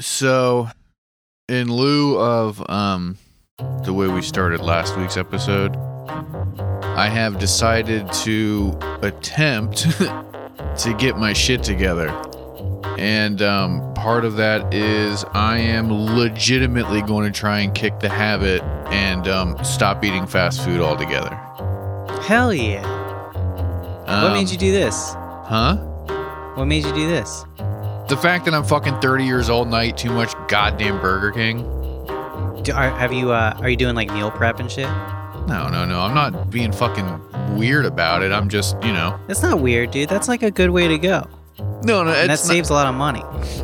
So, in lieu of um, the way we started last week's episode, I have decided to attempt to get my shit together. And um, part of that is I am legitimately going to try and kick the habit and um, stop eating fast food altogether. Hell yeah. Um, what made you do this? Huh? What made you do this? The fact that I'm fucking 30 years old and I eat too much goddamn Burger King. Do, are, have you uh, are you doing like meal prep and shit? No, no, no. I'm not being fucking weird about it. I'm just, you know. That's not weird, dude. That's like a good way to go. No, no, And that not- saves a lot of money.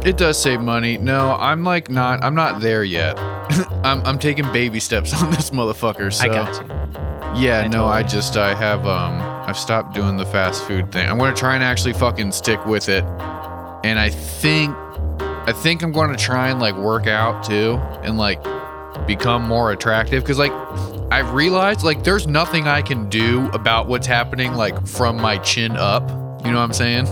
It does save money. No, I'm like not. I'm not there yet. I'm I'm taking baby steps on this motherfucker. So I got you. yeah, I no, I just I have um I've stopped doing the fast food thing. I'm gonna try and actually fucking stick with it. And I think I think I'm going to try and like work out too and like become more attractive because like I've realized like there's nothing I can do about what's happening like from my chin up. You know what I'm saying?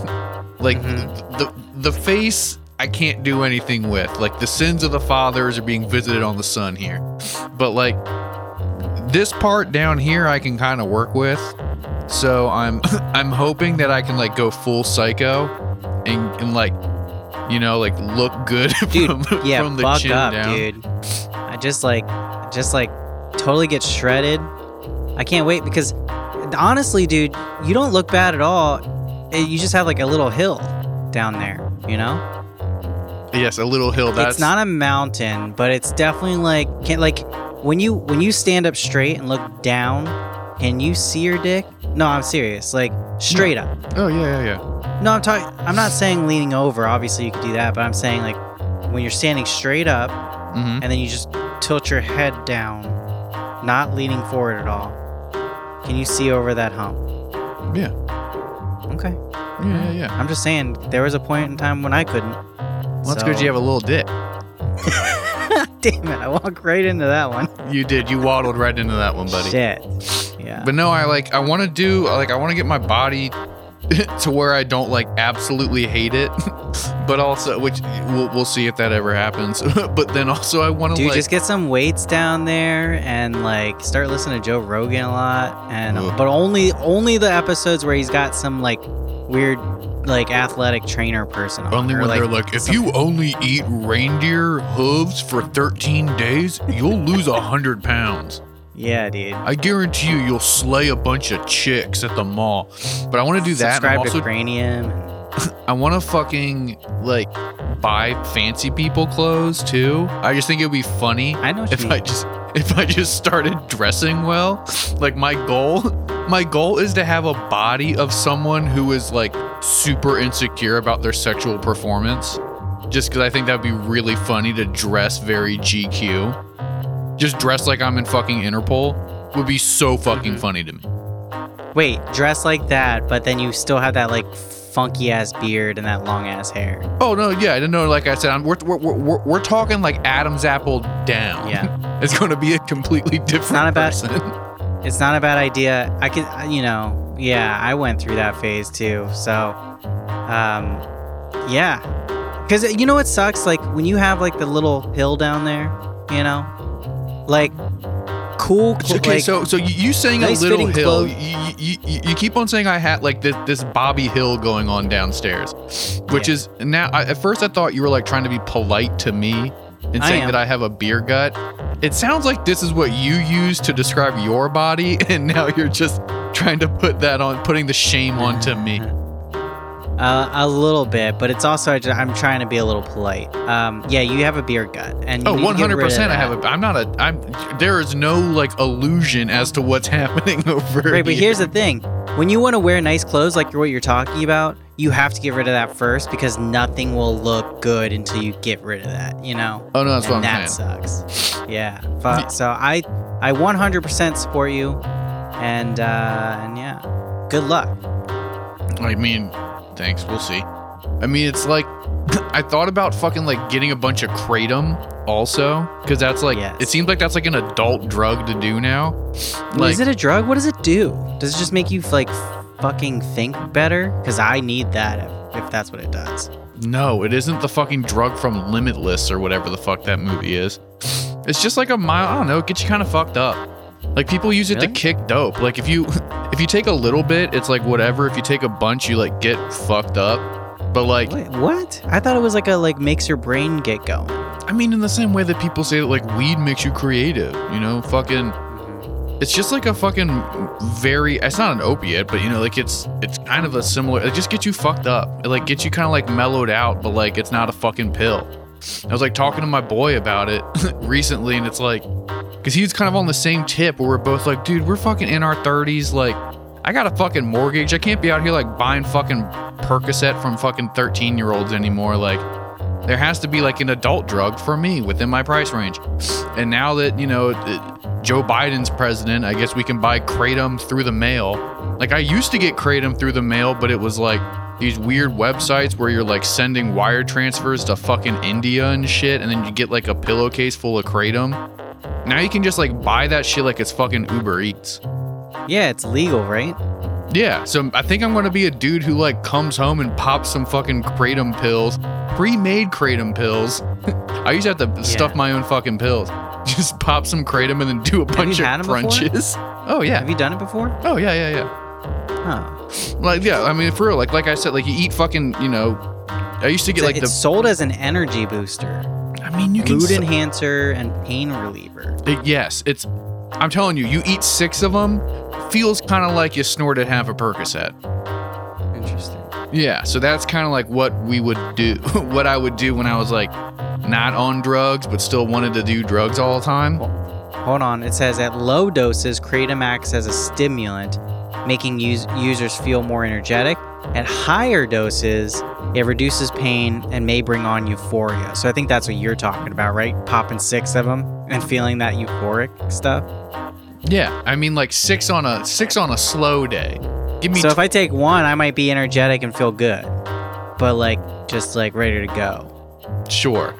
Like Mhm. the the face I can't do anything with. Like the sins of the fathers are being visited on the son here. But like this part down here I can kind of work with. So I'm I'm hoping that I can like go full psycho and, and like you know like look good Dude, from, yeah, from the chin up, down. dude. I just like, just like, totally get shredded. I can't wait because, honestly, dude, you don't look bad at all. Eh, You just have like a little hill down there, you know. Yes, a little hill. That's it's not a mountain, but it's definitely like, can like, when you when you stand up straight and look down, can you see your dick? No, I'm serious. Like straight up. Oh yeah, yeah, yeah. No, I'm talking. I'm not saying leaning over. Obviously, you could do that, but I'm saying like when you're standing straight up hmm and then you just tilt your head down, not leaning forward at all. Can you see over that hump? Yeah. Okay. Yeah, yeah, yeah. I'm just saying there was a point in time when I couldn't. Well, that's good. You have a little dick. Damn it! I walked right into that one. You did. You waddled right into that one, buddy. Shit. Yeah. But no, I like. I want to do. Like, I want to get my body to where I don't like absolutely hate it, but also, which we'll, we'll see if that ever happens. but then also, I want to Dude, like. just get some weights down there and like start listening to Joe Rogan a lot, and Ugh. but only only the episodes where he's got some like weird like athletic trainer person on. only or, when they're like, if some- you only eat reindeer hooves for 13 days, you'll lose a hundred pounds. yeah, dude. I guarantee you, you'll slay a bunch of chicks at the mall. But I want to do that. Subscribe also to Cranium. I want to fucking like buy fancy people clothes too. I just think it would be funny I know if. I just if I just started dressing well. Like my goal, my goal is to have a body of someone who is like super insecure about their sexual performance. Just because I think that'd be really funny to dress very GQ. Just dress like I'm in fucking Interpol would be so fucking Mhm. funny to me. Wait, dress like that, but then you still have that like funky ass beard and that long ass hair. Oh no, yeah, I didn't know. Like I said, I'm, we're, we're, we're, we're talking like Adam's apple down. Yeah. it's going to be a completely different it's not a bad- person. It's not a bad idea. I could, you know, yeah, I went through that phase too. So, um, yeah, because you know what sucks? Like when you have like the little hill down there, you know, like cool. okay, like, so so you, saying nice a little hill? You, you, you, keep on saying I had like this this Bobby Hill going on downstairs, which Yeah. is now. I, at first, I thought you were like trying to be polite to me and saying am. that I have a beer gut. It sounds like this is what you use to describe your body, and now you're just trying to put that on, putting the shame onto me. Uh, a little bit, but it's also I'm trying to be a little polite. Um, yeah, you have a beer gut, and you Oh, need to one get hundred rid of percent. I have a. I'm not a. I'm. There is no like illusion as to what's happening over. Right, but here's the thing: when you want to wear nice clothes, like what you're talking about, you have to get rid of that first because nothing will look good until you get rid of that. You know, Oh no, that's and what I'm that saying. sucks. Yeah, fu- so I I 100% support you, and uh, and yeah, good luck. I mean, thanks. We'll see. I mean, it's like I thought about fucking like getting a bunch of kratom also because that's like Yes. it seems like that's like an adult drug to do now. Like is it a drug? What does it do? Does it just make you like fucking think better? Because I need that if, if that's what it does. No, it isn't the fucking drug from Limitless or whatever the fuck that movie is. It's just like a mild. I don't know. It gets you kind of fucked up. Like people use it Really? to kick dope. Like if you if you take a little bit, it's like whatever. If you take a bunch, you like get fucked up. But like, Wait, what? I thought it was like a like makes your brain get going. I mean, in the same way that people say that like weed makes you creative, you know, fucking. It's just like a fucking very. It's not an opiate, but you know, like it's it's kind of a similar. It just gets you fucked up. It like gets you kind of like mellowed out, but like it's not a fucking pill. I was like talking to my boy about it recently, and it's like, because he's kind of on the same tip where we're both like, dude, we're fucking in our 30s. Like, I got a fucking mortgage. I can't be out here like buying fucking Percocet from fucking 13 year olds anymore. Like, there has to be like an adult drug for me within my price range. And now that, you know, it- Joe Biden's president, I guess we can buy Kratom through the mail. Like, I used to get Kratom through the mail, but it was like these weird websites where you're like sending wire transfers to fucking India and shit, and then you get like a pillowcase full of Kratom. Now you can just like buy that shit like it's fucking Uber Eats. Yeah, it's legal, right? Yeah, so I think I'm gonna be a dude who like comes home and pops some fucking kratom pills, pre-made kratom pills. I used to have to stuff my own fucking pills. Just pop some kratom and then do a bunch of 'em before? crunches. Oh yeah. Have you done it before? Oh yeah, yeah, yeah. Huh. Like yeah, I mean for real, like like I said, like you eat fucking, you know. I used to get So like it's the. sold as an energy booster, I mean, you can. mood s- enhancer, and pain reliever. it- yes, it's. I'm telling you, you eat six of them, feels kind of like you snorted half a Percocet. Interesting. Yeah, so that's kind of like what we would do, what I would do when I was like not on drugs, but still wanted to do drugs all the time. Hold on. It says at low doses, kratom acts as a stimulant, making us- users feel more energetic. At higher doses, it reduces pain and may bring on euphoria. So I think that's what you're talking about, right? Popping six of them and feeling that euphoric stuff. Yeah, I mean like six on a six on a slow day. Give me So if I take one, I might be energetic and feel good, but like just like ready to go. sure,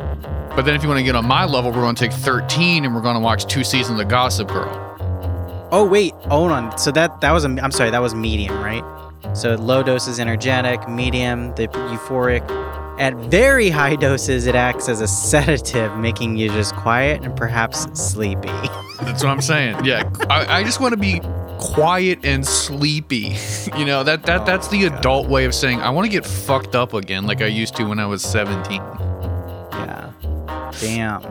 but then if you want to get on my level, we're going to take 13 and we're going to watch two seasons of Gossip Girl. Oh wait, hold on. So that that was a I'm sorry, that was medium, right? So low doses energetic, medium the euphoric. At very high doses, it acts as a sedative, making you just quiet and perhaps sleepy. That's what I'm saying. Yeah, I, I just want to be quiet and sleepy. you know that that Oh that's the God. adult way of saying I want to get fucked up again, like I used to when I was 17. Yeah. Damn.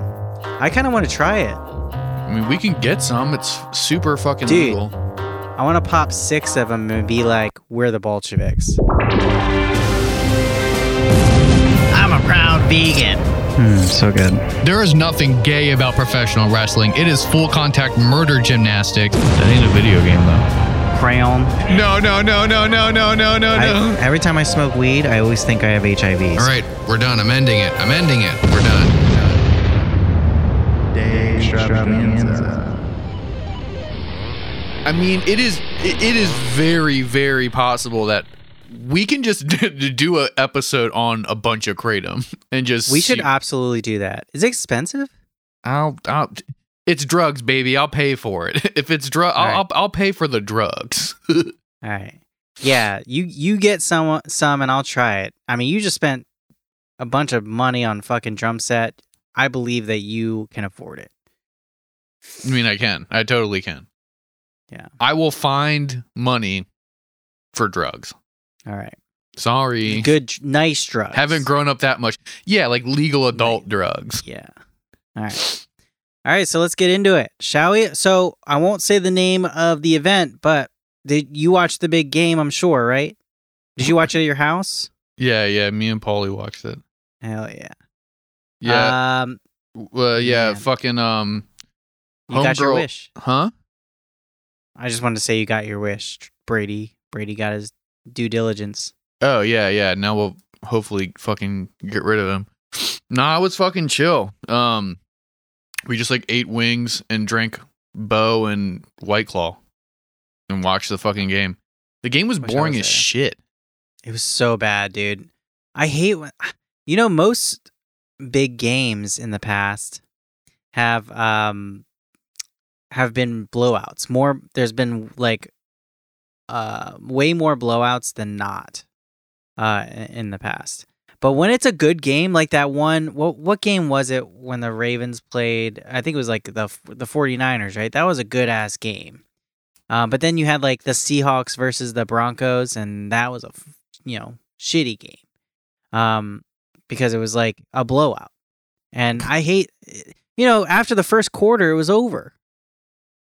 I kind of want to try it. I mean, we can get some. It's super fucking Dude. legal. I want to pop six of them and be like, "We're the Bolsheviks." I'm a proud vegan. Hmm, so good. There is nothing gay about professional wrestling. It is full contact murder gymnastics. That ain't a video game though. Crayon. No, no, no, no, no, no, no, no, I, every time I smoke weed, I always think I have HIVs. All right, we're done. I'm ending it. I'm ending it. We're done. I mean, it is it, it is very very possible that we can just do a episode on a bunch of kratom and just We should see- absolutely do that. Is it expensive? I'll, I'll it's drugs, baby. I'll pay for it. If it's drug, I'll, All right. I'll I'll pay for the drugs. All right. Yeah, you you get some some and I'll try it. I mean, you just spent a bunch of money on fucking drum set. I believe that you can afford it. I mean, I can. I totally can. Yeah. I will find money for drugs. All right. Sorry. Good nice drugs. Haven't grown up that much. Yeah, like legal adult drugs. Yeah. All right. All right, so let's get into it, shall we? So I won't say the name of the event, but did you watch the big game? I'm sure, right? Did you watch it at your house? Yeah, yeah. Me and Paulie watched it. Hell yeah. Yeah. Um, uh, yeah. man. Fucking um. You got your wish. Huh? I just wanted to say you got your wish, Brady. Brady got his due diligence. Oh yeah, yeah. Now we'll hopefully fucking get rid of him. Nah, it was fucking chill. Um, we just like ate wings and drank bow and white claw, and watched the fucking game. The game was Wish boring was as shit. It was so bad, dude. I hate when you know most big games in the past have um have been blowouts. More there's been like uh way more blowouts than not uh in the past. But when it's a good game, like that one, what what game was it when the Ravens played? I think it was like the the 49ers, right? That was a good ass game. Um, but then you had like the Seahawks versus the Broncos, and that was a you know shitty game. Um, because it was like a blowout, and I hate, you know, after the first quarter, it was over.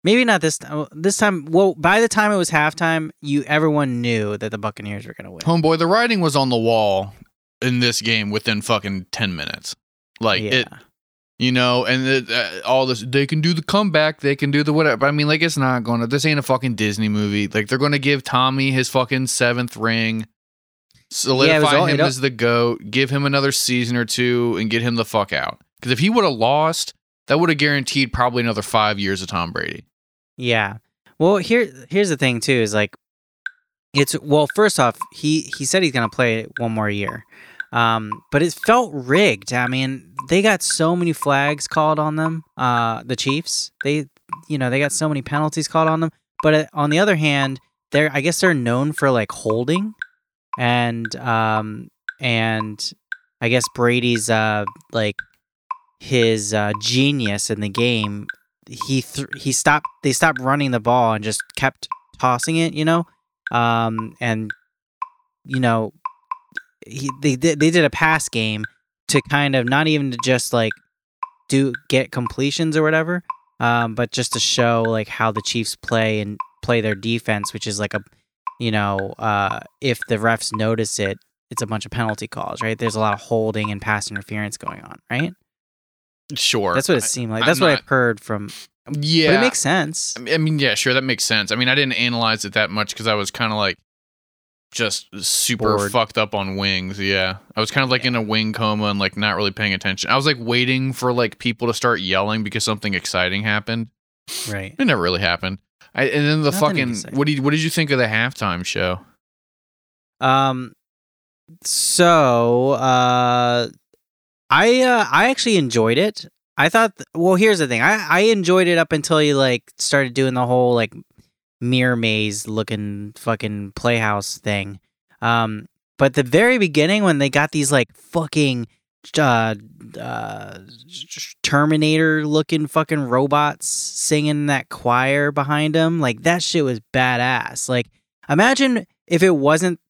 Maybe not this time. This time, well, by the time it was halftime, you everyone knew that the Buccaneers were going to win. Homeboy, the writing was on the wall in this game within fucking 10 minutes. Like yeah. it, you know, and it, uh, all this, they can do the comeback, they can do the whatever. I mean, like, it's not going to, this ain't a fucking Disney movie. Like, they're going to give Tommy his fucking seventh ring, solidify all- him as the GOAT, give him another season or two, and get him the fuck out. Because if he would have lost, that would have guaranteed probably another five years of Tom Brady. Yeah. Well, here here's the thing too is like it's well, first off, he he said he's to play one more year. Um, but it felt rigged. I mean, they got so many flags called on them. Uh, the Chiefs, they you know, they got so many penalties called on them. But uh, on the other hand, they're I guess they're known for like holding and um and I guess Brady's uh like his uh, genius in the game he th- he stopped they stopped running the ball and just kept tossing it you know? Um and you know he they did they did a pass game to kind of not even to just like do get completions or whatever um but just to show like how the Chiefs play and play their defense which is like a you know uh if the refs notice it it's a bunch of penalty calls right? There's a lot of holding and pass interference going on right Sure. that's what it seemed like I'm that's what not- I've heard from yeah. but it makes sense I mean- yeah, sure, that makes sense. I mean, I didn't analyze it that much because I was kind of like just super Bored. fucked up on wings. Yeah, I was kind of like in a wing coma and like not really paying attention. I was like waiting for like people to start yelling because something exciting happened. right It never really happened. I, and then the Nothing fucking exciting. what did what did you think of the halftime show? Um. So, uh, I uh, I actually enjoyed it. I thought. th- well, here's the thing. I I enjoyed it up until you like started doing the whole like mirror maze looking fucking playhouse thing. Um. But the very beginning when they got these like fucking uh, uh Terminator looking fucking robots singing that choir behind them, like that shit was badass. Like imagine if it wasn't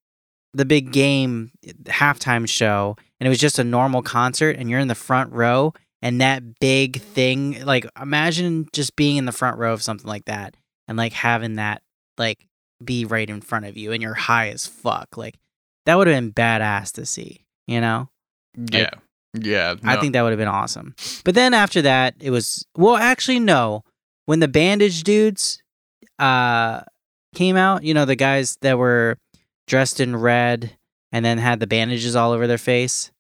the big game halftime show and it was just a normal concert and you're in the front row and that big thing like imagine just being in the front row of something like that and like having that like be right in front of you and you're high as fuck like that would have been badass to see you know Yeah, yeah. I think that would have been awesome. But then after that, it was well, actually no. When the bandage dudes uh came out, you know, the guys that were dressed in red and then had the bandages all over their face.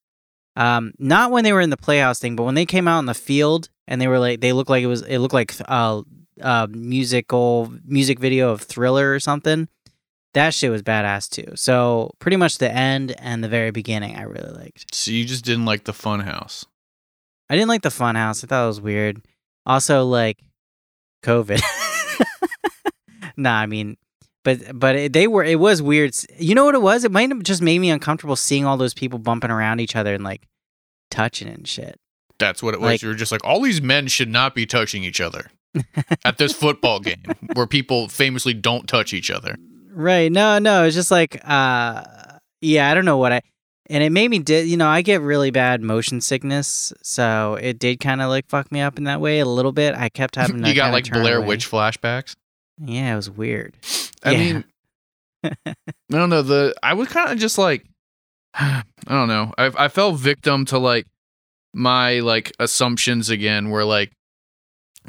Um not when they were in the playhouse thing, but when they came out in the field and they were like they looked like it was it looked like a, uh musical music video of Thriller or something. That shit was badass too. So pretty much the end and the very beginning I really liked. So you just didn't like the fun house. I didn't like the fun house. I thought it was weird. Also, like COVID. nah, I mean, but but it, they were. It was weird. You know what it was? It might have just made me uncomfortable seeing all those people bumping around each other and like touching and shit. That's what it was. Like- you were just like, all these men should not be touching each other at this football game where people famously don't touch each other. Right? No, no. It's just like, uh, yeah. I don't know what I. And it made me did. You know, I get really bad motion sickness, so it did kind of like fuck me up in that way a little bit. I kept having. You got like Blair away. Witch flashbacks. Yeah, it was weird. I Yeah. mean, I don't know. The I was kind of just like, I don't know. I I fell victim to like my like assumptions again. Where like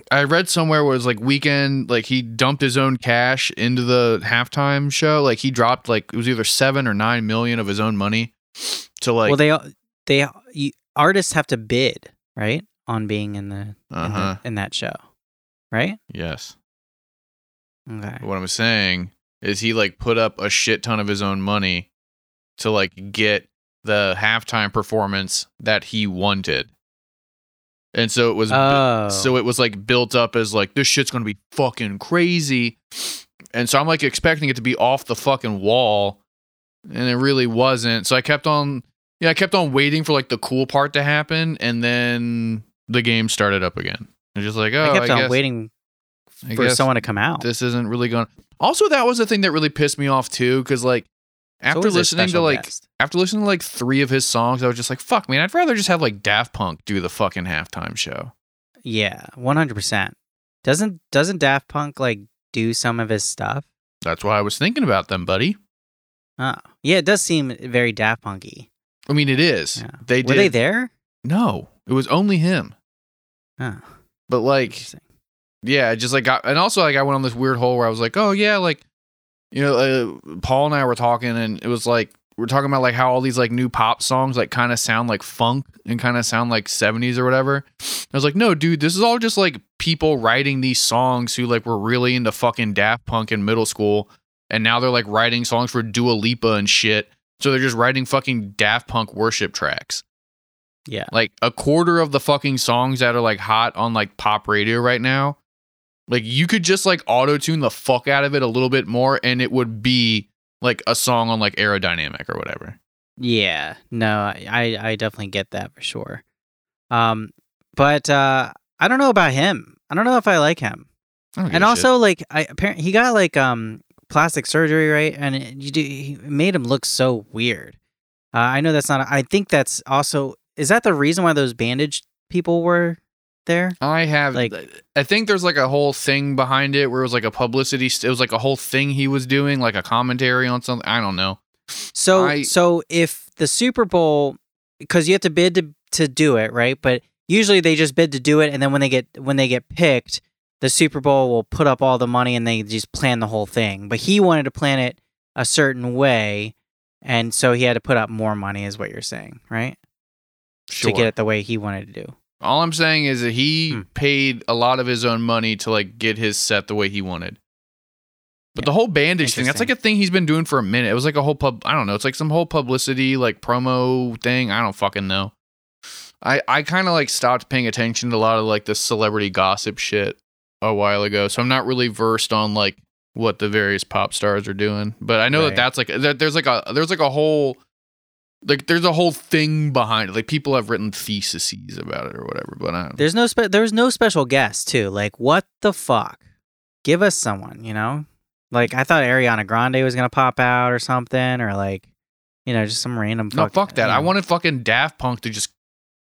I read somewhere where it was like Weeknd, like he dumped his own cash into the halftime show. Like he dropped like it was either seven or nine million of his own money to like. well, they they you, artists have to bid right on being in the, in, uh the huh. in that show, right? Yes. Okay. What I'm saying is he like put up a shit ton of his own money to like get the halftime performance that he wanted. And so it was Oh, so it was like built up as like this shit's going to be fucking crazy. And so I'm like expecting it to be off the fucking wall and it really wasn't. So I kept on Yeah, I kept on waiting for like the cool part to happen, and then the game started up again. It's just like, oh, I kept I on guess, waiting I for someone to come out. this isn't really going. Also, that was the thing that really pissed me off too, because like after listening to like guest. after listening to like three of his songs, I was just like, fuck, man, I'd rather just have like Daft Punk do the fucking halftime show. yeah, one hundred percent. Doesn't doesn't Daft Punk like do some of his stuff? That's why I was thinking about them, buddy. Oh, yeah, it does seem very Daft Punky. I mean, it is. Yeah. They Were did. they there? No, it was only him. Oh, But like. Yeah, it just like got, and also like I went on this weird hole where I was like, oh yeah, like, you know, uh, Paul and I were talking, and it was like we're talking about like how all these like new pop songs like kind of sound like funk and kind of sound like 70s or whatever. I was like, no, dude, this is all just like people writing these songs who like were really into fucking Daft Punk in middle school, and now they're like writing songs for Dua Lipa and shit. So they're just writing fucking Daft Punk worship tracks. Yeah. Like a quarter of the fucking songs that are like hot on like pop radio right now, like you could just like auto tune the fuck out of it a little bit more and it would be like a song on like aerodynamic or whatever. Yeah, no, I I definitely get that for sure. Um, but uh, I don't know about him. I don't know if I like him. And also, like, I apparently he got like um plastic surgery, right? And it, you do he made him look so weird. Uh, I know that's not. I think that's also is that the reason why those bandaged people were there? I have like- I think there's like a whole thing behind it where it was like a publicity st- it was like a whole thing he was doing like a commentary on something. I don't know. So I- so if the Super Bowl because you have to bid to to do it, right? But usually they just bid to do it and then when they get when they get picked, the Super Bowl will put up all the money and they just plan the whole thing. But he wanted to plan it a certain way and so he had to put up more money is what you're saying, right? Sure. To get it the way he wanted to do. All I'm saying is that he Hmm. paid a lot of his own money to like get his set the way he wanted. But Yeah. the whole bandage thing, that's like a thing he's been doing for a minute. It was like a whole pub I don't know, it's like some whole publicity like promo thing. I don't fucking know. I I kind of like stopped paying attention to a lot of like the celebrity gossip shit a while ago. So I'm not really versed on like what the various pop stars are doing. But I know Right. that that's like that there's like a there's like a whole like there's a whole thing behind it. Like people have written theses about it or whatever, but I don't There's no spe- there's no special guest too. Like what the fuck? Give us someone, you know? Like I thought Ariana Grande was gonna pop out or something, or like, you know, just some random. No, fuck, fuck that. you I wanted fucking Daft Punk to just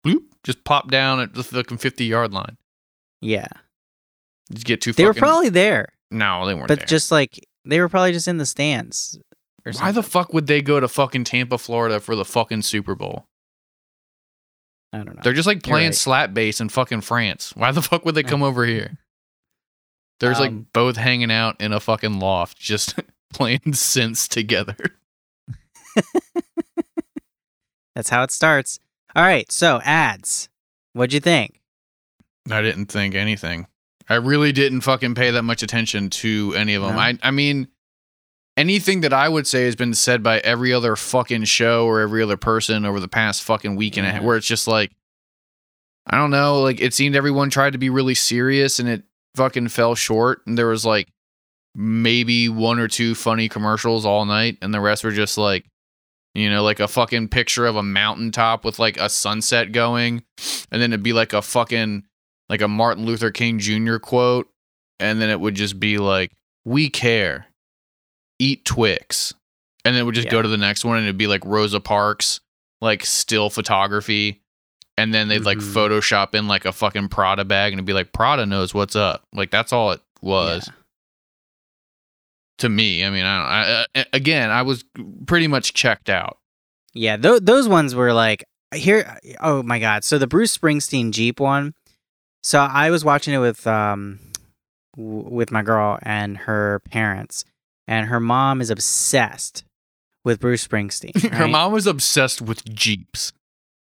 bloop, just pop down at the fucking 50 yard line. Yeah, Just get too they were probably there, no, they weren't but there. just like they were probably just in the stands. Or Why the fuck would they go to fucking Tampa, Florida for the fucking Super Bowl? I don't know. They're just like playing right. slap bass in fucking France. Why the fuck would they come over here? There's Um, like both hanging out in a fucking loft, just playing synths together. That's how it starts. All right, so ads. What'd you think? I didn't think anything. I really didn't fucking pay that much attention to any of them. No? I I mean anything that I would say has been said by every other fucking show or every other person over the past fucking week and a half mm-hmm. where it's just like I don't know, like it seemed everyone tried to be really serious and it fucking fell short and there was like maybe one or two funny commercials all night and the rest were just like you know, like a fucking picture of a mountaintop with like a sunset going and then it'd be like a fucking like a Martin Luther King Jr. quote, and then it would just be like, "We care, eat Twix," and then would just go to the next one, and it'd be like Rosa Parks, like still photography, and then they'd like Mhm. Photoshop in like a fucking Prada bag, and it'd be like Prada knows what's up. Like that's all it was Yeah. to me. I mean, I, don't, I, I again, I was pretty much checked out. Yeah, th- those ones were like here. Oh my god! So the Bruce Springsteen Jeep one. So I was watching it with um w- with my girl and her parents, and her mom is obsessed with Bruce Springsteen. Her mom was obsessed with Jeeps.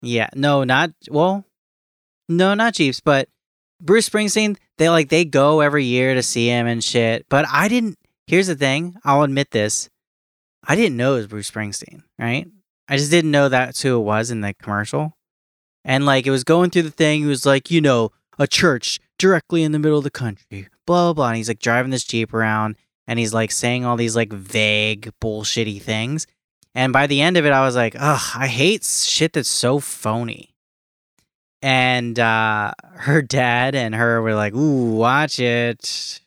Yeah, no, not well, no, not Jeeps, but Bruce Springsteen. They like they go every year to see him and shit. But I didn't. Here's the thing. I'll admit this. I didn't know it was Bruce Springsteen. Right. I just didn't know that's who it was in the commercial. And like it was going through the thing. He was like, you know, a church directly in the middle of the country. Blah blah blah. And he's like driving this jeep around, and he's like saying all these like vague bullshitty things. And by the end of it, I was like, ugh, I hate shit that's so phony. And uh, her dad and her were like, ooh, watch it.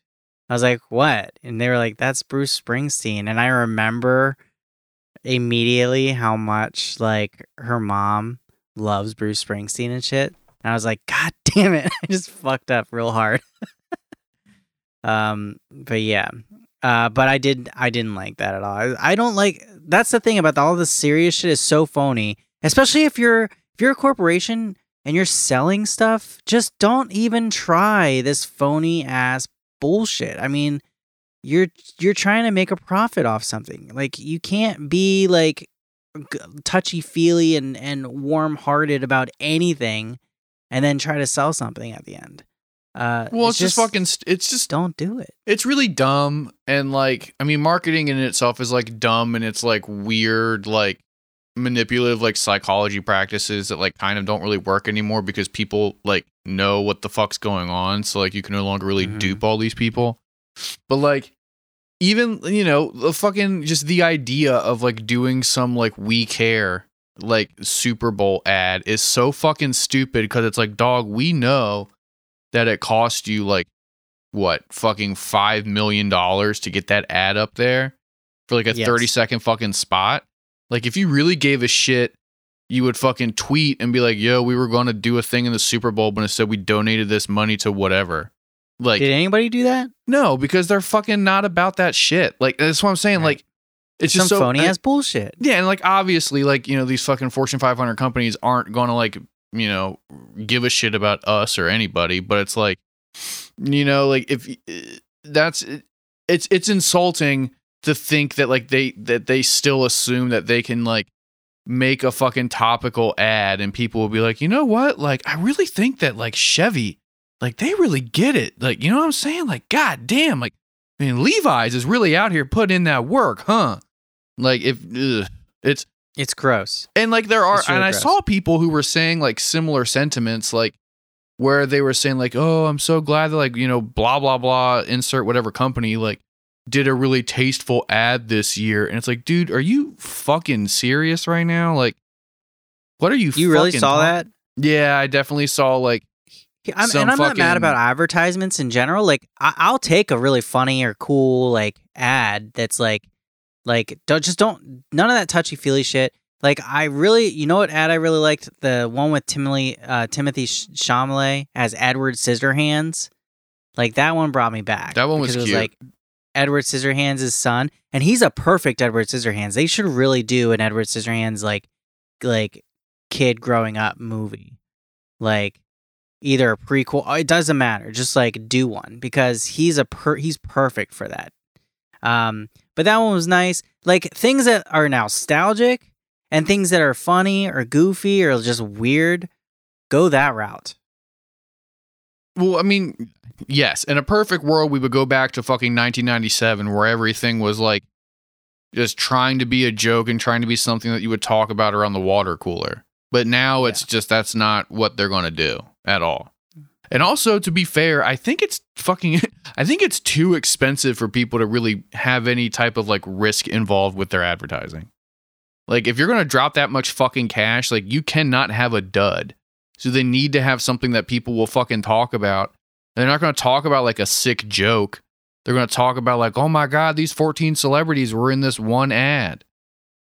I was like, what? And they were like, that's Bruce Springsteen. And I remember immediately how much like her mom loves Bruce Springsteen and shit. And I was like, God damn it. I just fucked up real hard. um, but yeah. Uh, but I did I didn't like that at all. I, I don't like that's the thing about all the serious shit is so phony. Especially if you're if you're a corporation and you're selling stuff, just don't even try this phony ass bullshit. I mean, you're you're trying to make a profit off something. Like you can't be like touchy feely and and warm hearted about anything, and then try to sell something at the end. Uh, Well, it's, just, fucking. It's just. don't do it. It's really dumb, and like, I mean, marketing in itself is like dumb, and it's like weird, like manipulative, like psychology practices that like kind of don't really work anymore because people like know what the fuck's going on. So like, you can no longer really Mhm. dupe all these people. But like, even you know, the fucking just the idea of like doing some like we care like Super Bowl ad is so fucking stupid because it's like, dog, we know that it cost you like what fucking five million dollars to get that ad up there for like a Yes. 30 second fucking spot. Like if you really gave a shit, you would fucking tweet and be like, yo, we were gonna do a thing in the Super Bowl, but instead we donated this money to whatever. Like Did anybody do that? no, because they're fucking not about that shit. Like that's what I'm saying. Right. Like it's Some just so phony I- ass bullshit. yeah, and like obviously, like you know, these fucking Fortune 500 companies aren't going to like you know give a shit about us or anybody, but it's like you know, like if eh, that's eh, it's it's insulting to think that like they that they still assume that they can like make a fucking topical ad and people will be like, you know what, like I really think that like Chevy, like they really get it, like you know what I'm saying, like god damn, like I mean Levi's is really out here putting in that work, huh? Like if ugh, it's It's gross. and like there are really and I gross. saw people who were saying like similar sentiments like where they were saying like oh I'm so glad that like you know blah blah blah insert whatever company like did a really tasteful ad this year and it's like dude are you fucking serious right now like what are you You really saw talk- that? yeah I definitely saw like I'm, and I'm not mad about advertisements in general. Like, I, I'll take a really funny or cool like ad that's like, like don't just don't none of that touchy feely shit. Like, I really, you know what ad I really liked? The one with Timothy uh, Timothy Sh- Chalamet as Edward Scissorhands. Like that one brought me back. That one was because it cute. was like Edward Scissorhands' son, and he's a perfect Edward Scissorhands. They should really do an Edward Scissorhands like like kid growing up movie, like either a prequel. oh, It doesn't matter. Just like do one because he's a per he's perfect for that. Um, but that one was nice. Like things that are nostalgic and things that are funny or goofy or just weird, go that route. Well, I mean, yes. In a perfect world, we would go back to fucking 1997, where everything was like just trying to be a joke and trying to be something that you would talk about around the water cooler. But now it's just that's not what they're going to do at all. And also, to be fair, I think it's fucking. I think it's too expensive for people to really have any type of like risk involved with their advertising. Like, if you're going to drop that much fucking cash, like you cannot have a dud. So they need to have something that people will fucking talk about. They're not going to talk about like a sick joke. They're going to talk about like, oh my god, these 14 celebrities were in this one ad.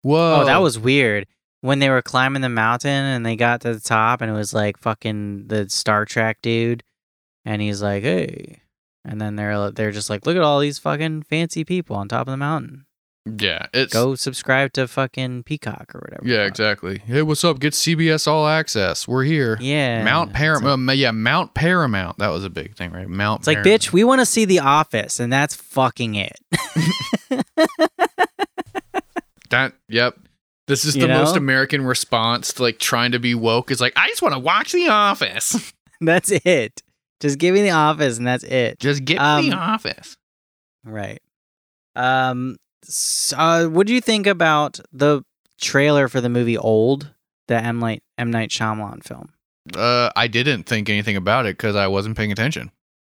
Whoa. Oh, that was weird. When they were climbing the mountain and they got to the top and it was like fucking the Star Trek dude and he's like, "Hey." And then they're uh, they're just like, "Look at all these fucking fancy people on top of the mountain. yeah. It's Go subscribe to fucking Peacock or whatever." yeah, exactly. Hey, what's up? Get CBS All Access. We're here. Yeah. Mount Paramount. like- um, yeah, Mount Paramount. That was a big thing, right? Mount. It's like, Paramount. bitch, we want to see The Office, and that's fucking it. That. Yep. This is You the most? American response to like trying to be woke. Is like, I just want to watch The Office. that's it. Just give me The Office, and that's it. just get Um, The Office. Right. Um. So, uh, what do you think about the trailer for the movie Old, the M Night M Night Shyamalan film? Uh, I didn't think anything about it because I wasn't paying attention.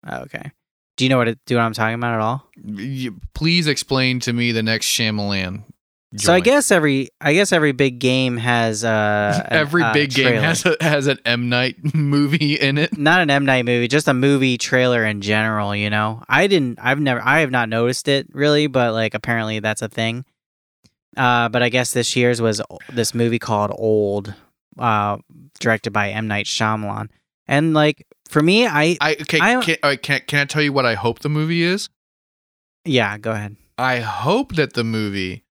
Oh, okay. Do you know what it, do what I'm talking about at all? Y- Please explain to me the next Shyamalan So I guess every I guess every big game has uh an- every uh, big game has a, has an M Night movie in it. not an M Night movie, just a movie trailer in general. You know, I didn't, I've never, I have not noticed it really, but like apparently that's a thing. Uh, but I guess this year's was this movie called Old, uh, directed by M Night Shyamalan, and like for me, I I okay. I- can, right, can can I tell you what I hope the movie is? yeah, go ahead. I hope that the movie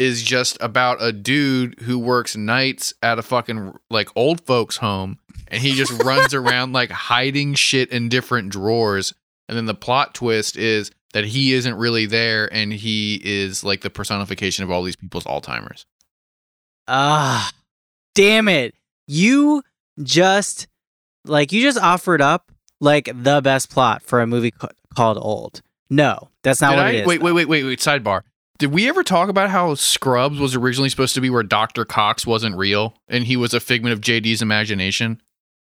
is just about a dude who works nights at a fucking like old folks home and he just runs around like hiding shit in different drawers and then the plot twist is that he isn't really there and he is like the personification of all these people's alzheimer's Ah, damn it! You just like you just offered up like the best plot for a movie ca- called Old. No, that's not Did what I- it is. wait wait wait wait wait sidebar did we ever talk about how scrubs was originally supposed to be where dr cox wasn't real and he was a figment of jd's imagination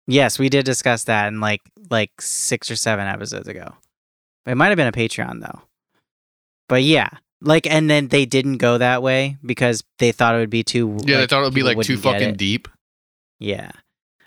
Yes, we did discuss that in like like six or seven episodes ago. It might have been a Patreon though. But yeah, like, and then they didn't go that way because they thought it would be too. yeah they thought it would be like too fucking deep Yeah.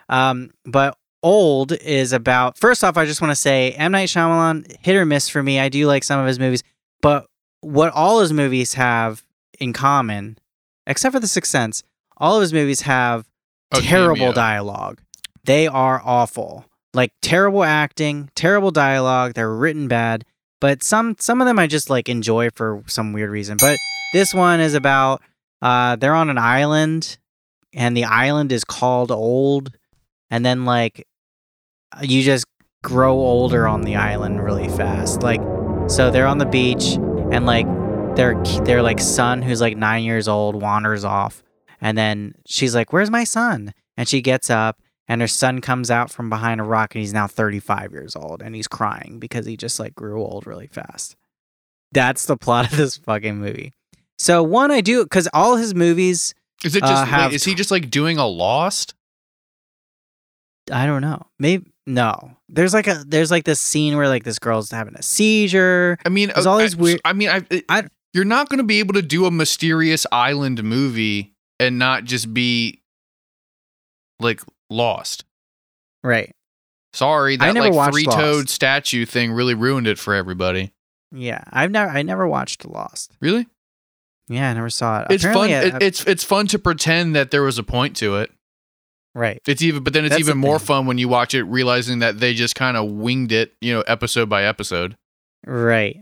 Um, but old is about. First off, I just want to say M Night Shyamalan hit or miss for me. I do like some of his movies, but what all his movies have in common, except for The Sixth Sense, all of his movies have Oh, terrible dialogue. They are awful. Like terrible acting, terrible dialogue. They're written bad. But some some of them I just like enjoy for some weird reason. But this one is about uh they're on an island and the island is called old and then like you just grow older on the island really fast. Like so they're on the beach and like their their like son who's like 9 years old wanders off and then she's like, "Where's my son?" And she gets up, and her son comes out from behind a rock, and he's now 35 years old, and he's crying because he just like grew old really fast. That's the plot of this fucking movie. So one, I do because all his movies, Is it uh, just wait, is he just like doing a lost? I don't know, maybe no. There's like a there's like this scene where like this girl's having a seizure. I mean, There's uh, all these I, weird- I mean, I, it- I- you're not going to be able to do a mysterious island movie and not just be like lost. Right. Sorry, I that like three toed statue thing really ruined it for everybody. Yeah. I've never I never watched Lost. Really, Yeah, I never saw it. it's fun. Apparently, I- it- it's it's fun to pretend that there was a point to it. Right. It's even, but then it's That's even more thing. fun when you watch it, realizing that they just kind of winged it, you know, episode by episode. Right.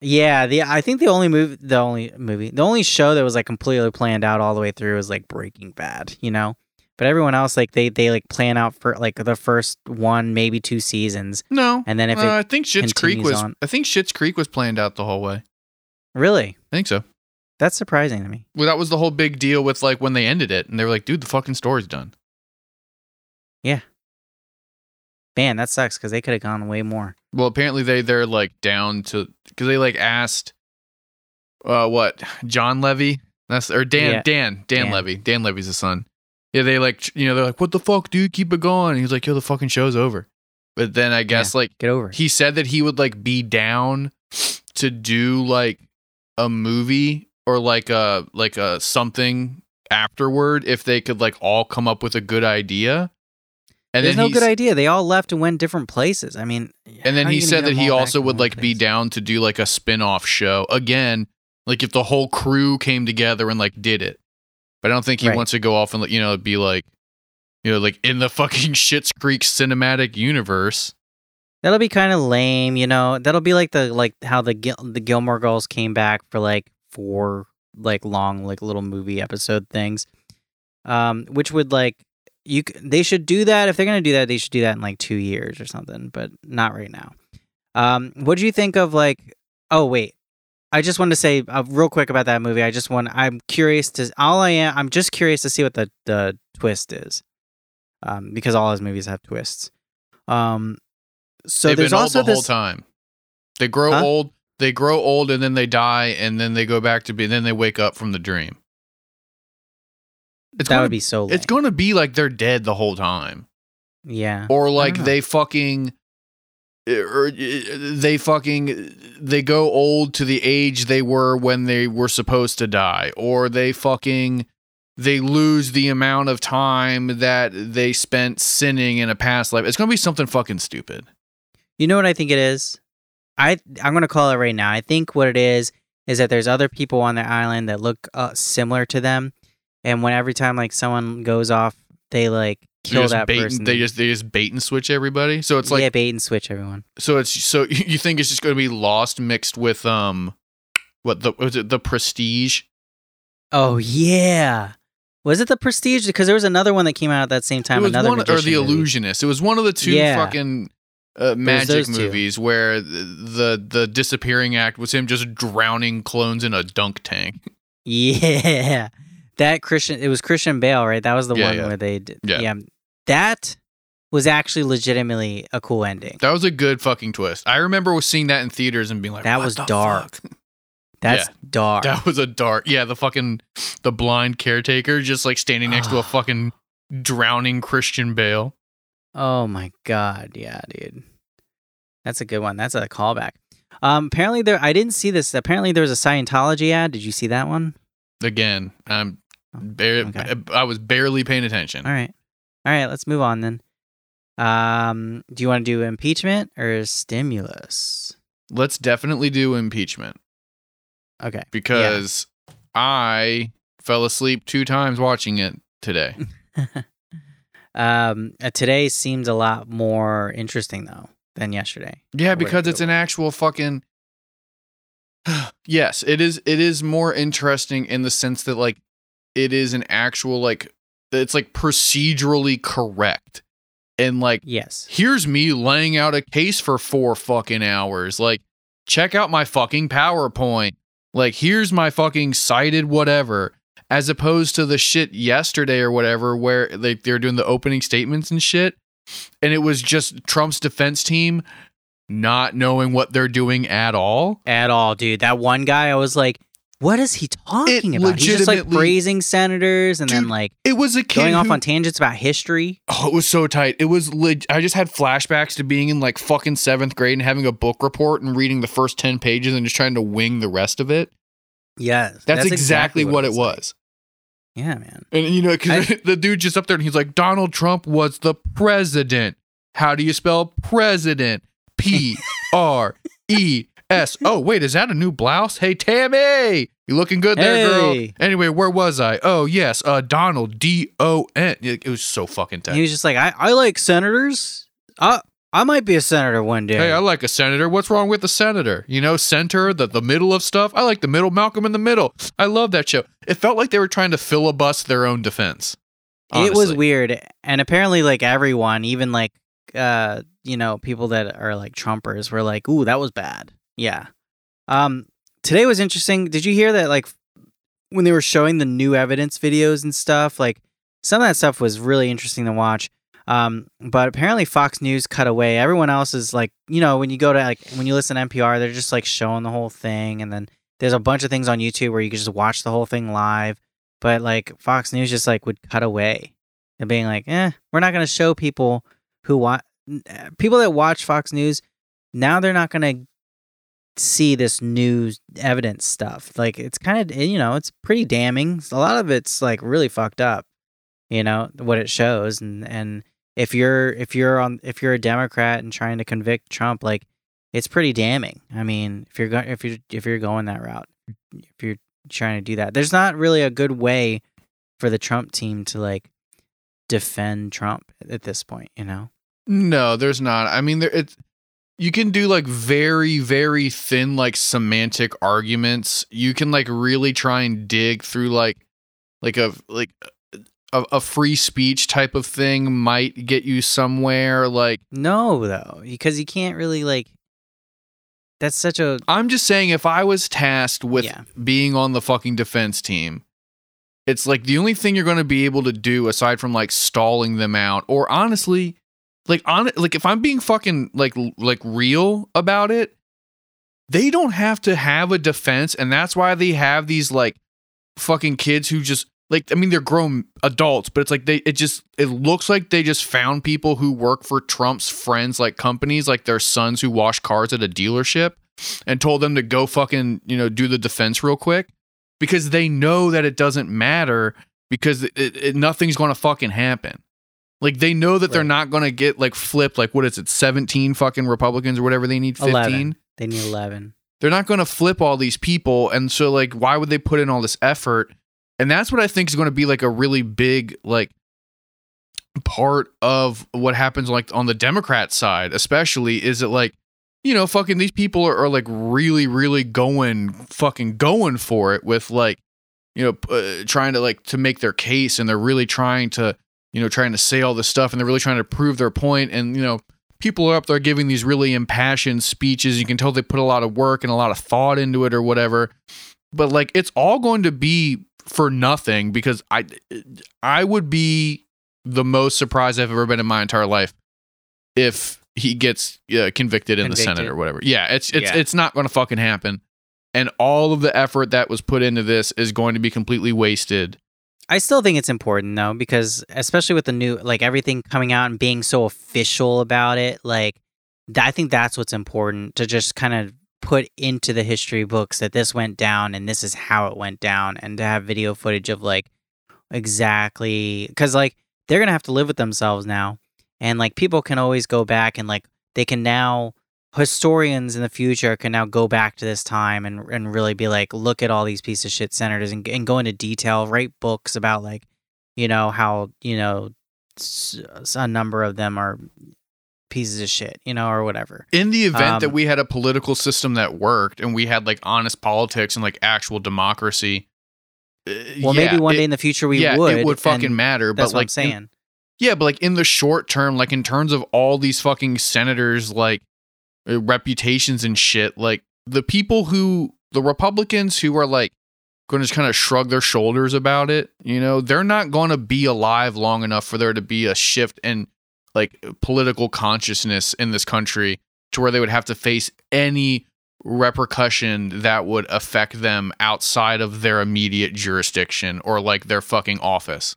Yeah, the I think the only movie, the only movie, the only show that was like completely planned out all the way through was like Breaking Bad, you know. But everyone else, like they they like plan out for like the first one, maybe two seasons, No, and then if uh, I think Schitt's Creek was. on- I think Schitt's Creek was planned out the whole way. really, I think so. That's surprising to me. Well, that was the whole big deal with like when they ended it, and they were like, "Dude, the fucking story's done." Yeah. Man, that sucks because they could have gone way more. Well, apparently they they're like down to because they like asked, uh, what John Levy? That's or Dan Yeah. Dan Dan, Dan. Levy. Dan Levy's his son. Yeah, they like you know they're like, "What the fuck, dude? Keep it going." And he was like, "Yo, the fucking show's over." But then I guess like Get over it. he said that he would like be down to do like a movie or like a like a something afterward if they could like all come up with a good idea. And There's no good idea. They all left and went different places. I mean, And then he said that he also would like be down to do like a spin-off show. Again, like if the whole crew came together and like did it. But I don't think he Right. wants to go off and you know, be like you know, like in the fucking Schitt's Creek cinematic universe. That'll be kind of lame, you know. That'll be like the like how the Gil- the Gilmore Girls came back for like four like long like little movie episode things, um, which would like you they should do that if they're gonna do that they should do that in like two years or something, but not right now. Um, what do you think of like? Oh wait, I just wanted to say uh, real quick about that movie. I just want I'm curious to all I am I'm just curious to see what the the twist is, um, because all his movies have twists. Um, so They've there's been also the whole this. time. They grow Huh? old, they grow old and then they die and then they go back to be then they wake up from the dream. It's that gonna, would be so. Lame. it's going to be like they're dead the whole time. yeah. or like they fucking or they fucking they go old to the age they were when they were supposed to die or they fucking they lose the amount of time that they spent sinning in a past life it's gonna be something fucking stupid You know what I think it is? I I'm gonna call it right now. I think what it is is that there's other people on the island that look uh, similar to them, and when every time like someone goes off, they like kill that bait person. they just they just bait and switch everybody so it's like yeah, bait and switch everyone. so it's so you think it's just gonna be lost mixed with um what the was it the prestige Oh yeah, was it the Prestige? Because there was another one that came out at that same time. it was another one or the movie. illusionist it was one of the two Yeah. fucking uh, magic those two. movies where the, the the disappearing act was him just drowning clones in a dunk tank Yeah, that Christian. It was Christian Bale, right? That was the Yeah, one yeah. where they. Did, Yeah. yeah, that was actually legitimately a cool ending. that was a good fucking twist i remember seeing that in theaters and being like That "What was dark. fuck?" That's dark. that was a dark yeah the fucking the blind caretaker just like standing next to a fucking drowning christian bale Oh my god, yeah, dude. That's a good one. That's a callback. Um, apparently there. I didn't see this. Apparently there was a Scientology ad. Did you see that one? again i'm Oh, Bar- okay. I was barely paying attention. All right, all right. Let's move on then. Um, do you want to do impeachment or stimulus? Let's definitely do impeachment Okay. because I fell asleep two times watching it today. um, uh, today seemed a lot more interesting though than yesterday. Yeah, because it's an actual fucking Yes, it is it is more interesting in the sense that like it is an actual like it's like procedurally correct. And like Yes. here's me laying out a case for four fucking hours. Like, check out my fucking PowerPoint. Like, here's my fucking cited whatever. As opposed to the shit yesterday or whatever, where like they're doing the opening statements and shit, and it was just Trump's defense team not knowing what they're doing at all. At all, dude. That one guy, I was like, what is he talking about? He's just like praising senators and then like It was a kid going off who- on tangents about history. Oh, it was so tight. It was leg- I just had flashbacks to being in like fucking seventh grade and having a book report and reading the first 10 pages and just trying to wing the rest of it. Yes. That's, exactly, what, it was. like. Yeah, man. And you know, because the dude just up there and he's like, Donald Trump was the president. How do you spell president? P R E S. Oh, wait, is that a new blouse? Hey, Tammy, you looking good there, girl. Anyway, where was I? Oh, yes, uh, Donald D O N. It it was so fucking tight. He was just like, I, I like senators. I I might be a senator one day. Hey, I like a senator. What's wrong with a senator? You know, center, the, the middle of stuff. I like the middle, Malcolm in the middle. I love that show. It felt like they were trying to filibust their own defense. It was weird, and apparently, like everyone, even like uh, you know, people that are like Trumpers, were like, "Ooh, that was bad." Yeah. Um, today was interesting. Did you hear that? Like, when they were showing the new evidence videos and stuff, like some of that stuff was really interesting to watch. Um, but apparently Fox News cut away. Everyone else is like, you know, when you go to like when you listen to NPR, they're just like showing the whole thing, and then there's a bunch of things on YouTube where you can just watch the whole thing live. But like Fox News just like would cut away and being like, eh, we're not gonna show people who watch people that watch Fox News now they're not gonna see this new evidence stuff. Like it's kind of you know it's pretty damning. A lot of it's like really fucked up. You know what it shows, and and if you're if you're on if you're a Democrat and trying to convict Trump, like it's pretty damning. I mean, if you're going if you're if you're going that route, if you're trying to do that, there's not really a good way for the Trump team to like defend Trump at this point. You know. No, there's not. I mean, there it's you can do like very very thin like semantic arguments. You can like really try and dig through like like a like a, a free speech type of thing might get you somewhere like No, though, because you can't really like. That's such a I'm just saying if I was tasked with Yeah. being on the fucking defense team, it's like the only thing you're going to be able to do aside from like stalling them out or honestly like on like if I'm being fucking like like real about it, they don't have to have a defense and that's why they have these like fucking kids who just like I mean they're grown adults, but it's like they it just it looks like they just found people who work for Trump's friends like companies like their sons who wash cars at a dealership and told them to go fucking, you know, do the defense real quick because they know that it doesn't matter because it, it, nothing's going to fucking happen. Like they know that they're not going to get like flipped like what is it 17 fucking Republicans or whatever they need 15 11. They need 11. they're not going to flip all these people and so like why would they put in all this effort and that's what i think is going to be like a really big like part of what happens like on the democrat side especially is it like you know fucking these people are, are like really really going fucking going for it with like you know uh, trying to like to make their case and they're really trying to you know trying to say all this stuff and they're really trying to prove their point and you know people are up there giving these really impassioned speeches. You can tell they put a lot of work and a lot of thought into it or whatever. But like it's all going to be for nothing because I I would be the most surprised I've ever been in my entire life if he gets uh, convicted in the Senate or whatever. Yeah, it's it's Yeah. it's not going to fucking happen. And all of the effort that was put into this is going to be completely wasted. I still think it's important though, because especially with the new, like everything coming out and being so official about it, like I think that's what's important to just kind of put into the history books that this went down and this is how it went down, and to have video footage of like exactly because like they're gonna have to live with themselves now, and like people can always go back and like they can now historians in the future can now go back to this time and and really be like look at all these piece of shit senators and, and go into detail write books about like you know how you know a number of them are pieces of shit you know or whatever In the event that Um, we had a political system that worked and we had like honest politics and like actual democracy, uh, well yeah, maybe one it- day in the future we yeah, would it would fucking matter. that's But what like, i'm saying in- yeah, but like in the short term, like in terms of all these fucking senators, like uh, reputations and shit, like the people who, the Republicans who are like going to just kind of shrug their shoulders about it, you know, they're not going to be alive long enough for there to be a shift in like political consciousness in this country to where they would have to face any repercussion that would affect them outside of their immediate jurisdiction or like their fucking office.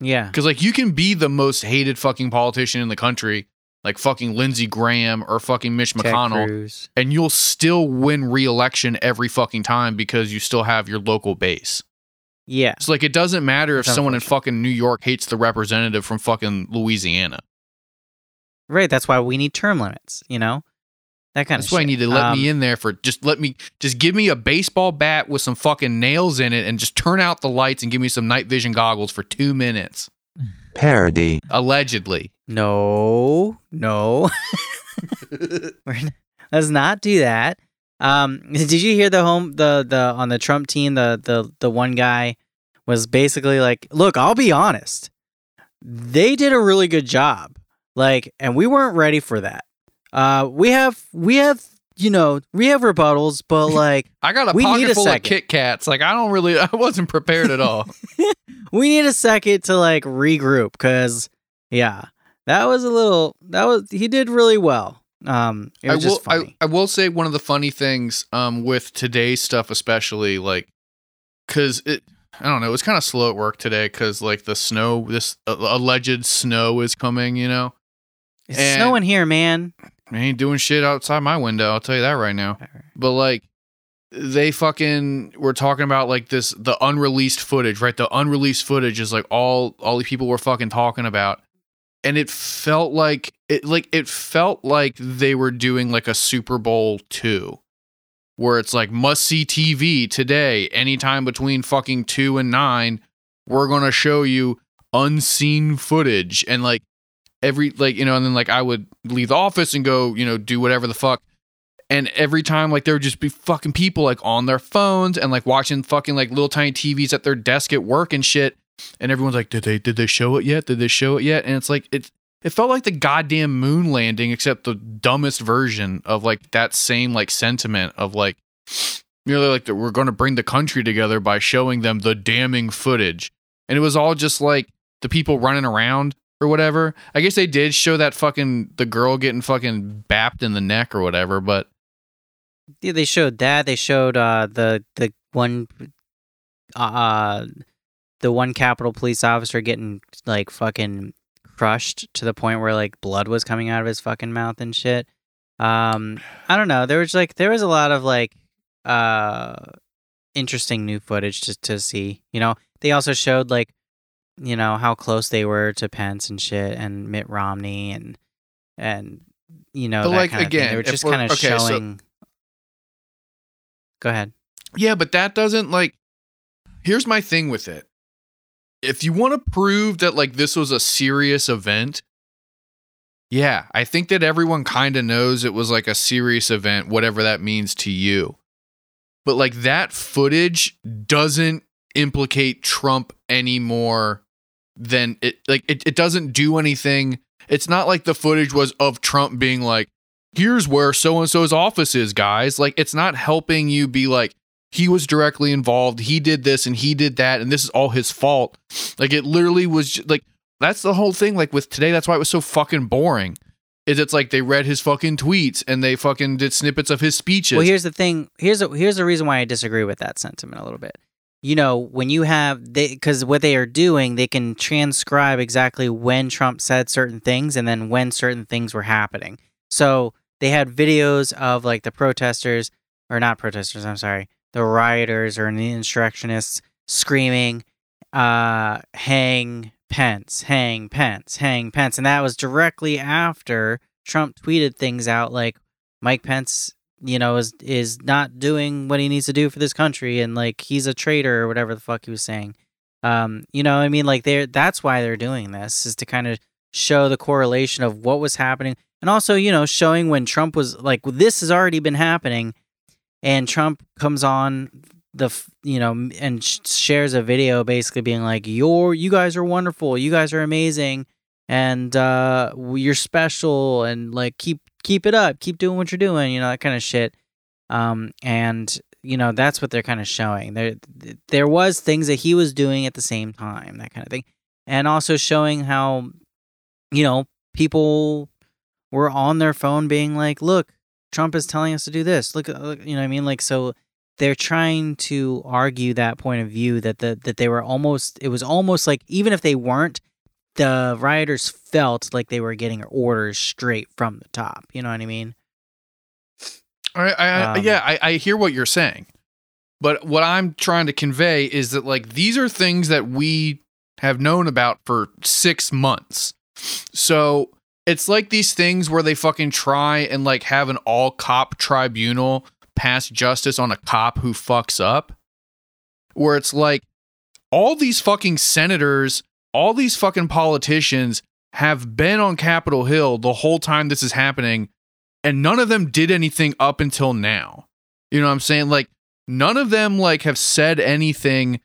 yeah Because like you can be the most hated fucking politician in the country, like fucking Lindsey Graham or fucking Mitch Ted McConnell, Cruz. and you'll still win re-election every fucking time because you still have your local base. Yeah It's like it doesn't matter if That's someone in fucking New York hates the representative from fucking Louisiana. right that's why we need term limits you know that kind That's of why shit. you need to let Um, me in there for just let me just give me a baseball bat with some fucking nails in it and just turn out the lights and give me some night vision goggles for two minutes. Parody. Allegedly. No, no. We're Let's not do that. Um, did you hear the home the the on the Trump team the the the one guy was basically like, "Look, I'll be honest. They did a really good job. Like, and we weren't ready for that. Uh, we have we have you know we have rebuttals, but like I got a We pocket a full of. Kit Kats. Like I don't really I wasn't prepared at all. we need a second to like regroup because yeah, that was a little that was he did really well. Um, it I will just funny. I, I will say one of the funny things um with today's stuff especially like cuz it I don't know, it's kind of slow at work today cuz like the snow this uh, alleged snow is coming, you know. It's and- snowing here, man. I ain't doing shit outside my window, I'll tell you that right now. But like they fucking were talking about like this the unreleased footage, right? The unreleased footage is like all all these people were fucking talking about. And it felt like it like it felt like they were doing like a Super Bowl 2 where it's like must see TV today anytime between fucking 2 and 9 we're going to show you unseen footage and like every like you know and then like I would leave the office and go, you know, do whatever the fuck. And every time like there would just be fucking people like on their phones and like watching fucking like little tiny TVs at their desk at work and shit and everyone's like did they did they show it yet? Did they show it yet? And it's like it it felt like the goddamn moon landing except the dumbest version of like that same like sentiment of like know like that we're going to bring the country together by showing them the damning footage. And it was all just like the people running around or whatever. I guess they did show that fucking the girl getting fucking bapped in the neck or whatever but Yeah, they showed that. They showed uh the the one uh the one Capitol police officer getting like fucking crushed to the point where like blood was coming out of his fucking mouth and shit. Um, I don't know. There was like there was a lot of like uh interesting new footage to to see. You know, they also showed like you know how close they were to Pence and shit and Mitt Romney and and you know But, like, kind of thing. again, they were just kind of okay, so- showing. Go ahead. Yeah, but that doesn't like. Here's my thing with it. If you want to prove that like this was a serious event, yeah, I think that everyone kind of knows it was like a serious event, whatever that means to you. But like that footage doesn't implicate Trump any more than it like it, it doesn't do anything. It's not like the footage was of Trump being like, here's where so and so's office is, guys. Like it's not helping you be like, he was directly involved. He did this and he did that, and this is all his fault. Like it literally was ju- like that's the whole thing. Like with today, that's why it was so fucking boring. Is it's like they read his fucking tweets and they fucking did snippets of his speeches. Well, here's the thing. Here's a, here's the reason why I disagree with that sentiment a little bit. You know, when you have they because what they are doing, they can transcribe exactly when Trump said certain things and then when certain things were happening. So they had videos of like the protesters or not protesters. I'm sorry, the rioters or the insurrectionists screaming, uh, "Hang Pence, hang Pence, hang Pence," and that was directly after Trump tweeted things out like Mike Pence, you know, is is not doing what he needs to do for this country, and like he's a traitor or whatever the fuck he was saying. Um, you know, I mean, like they're that's why they're doing this is to kind of show the correlation of what was happening, and also you know showing when Trump was like this has already been happening, and Trump comes on the you know and sh- shares a video basically being like you're you guys are wonderful. You guys are amazing. And uh you're special. And like keep keep it up. Keep doing what you're doing you know that kind of shit. Um and you know that's what they're kind of showing. There there was things that he was doing at the same time that kind of thing. And also showing how you know people were on their phone being like look trump is telling us to do this. Look, look you know what i mean? Like so they're trying to argue that point of view that the that they were almost it was almost like even if they weren't the rioters felt like they were getting orders straight from the top. You know what i mean? I, I, Um, yeah, I, I hear what you're saying, but what I'm trying to convey is that like these are things that we have known about for six months. So it's like these things where they fucking try and like have an all cop tribunal pass justice on a cop who fucks up, where it's like all these fucking senators, all these fucking politicians have been on Capitol Hill the whole time this is happening and none of them did anything up until now. You know what I'm saying? Like none of them like have said anything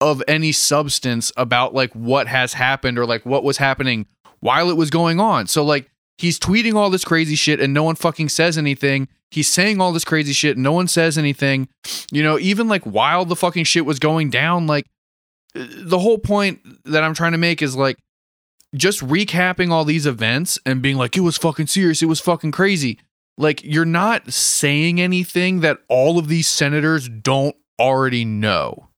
of any substance about like what has happened or like what was happening while it was going on. So like he's tweeting all this crazy shit and no one fucking says anything. He's saying all this crazy shit and no one says anything. You know, even like while the fucking shit was going down like the whole point that I'm trying to make is like just recapping all these events and being like, it was fucking serious, it was fucking crazy. Like, you're not saying anything that all of these senators don't already know.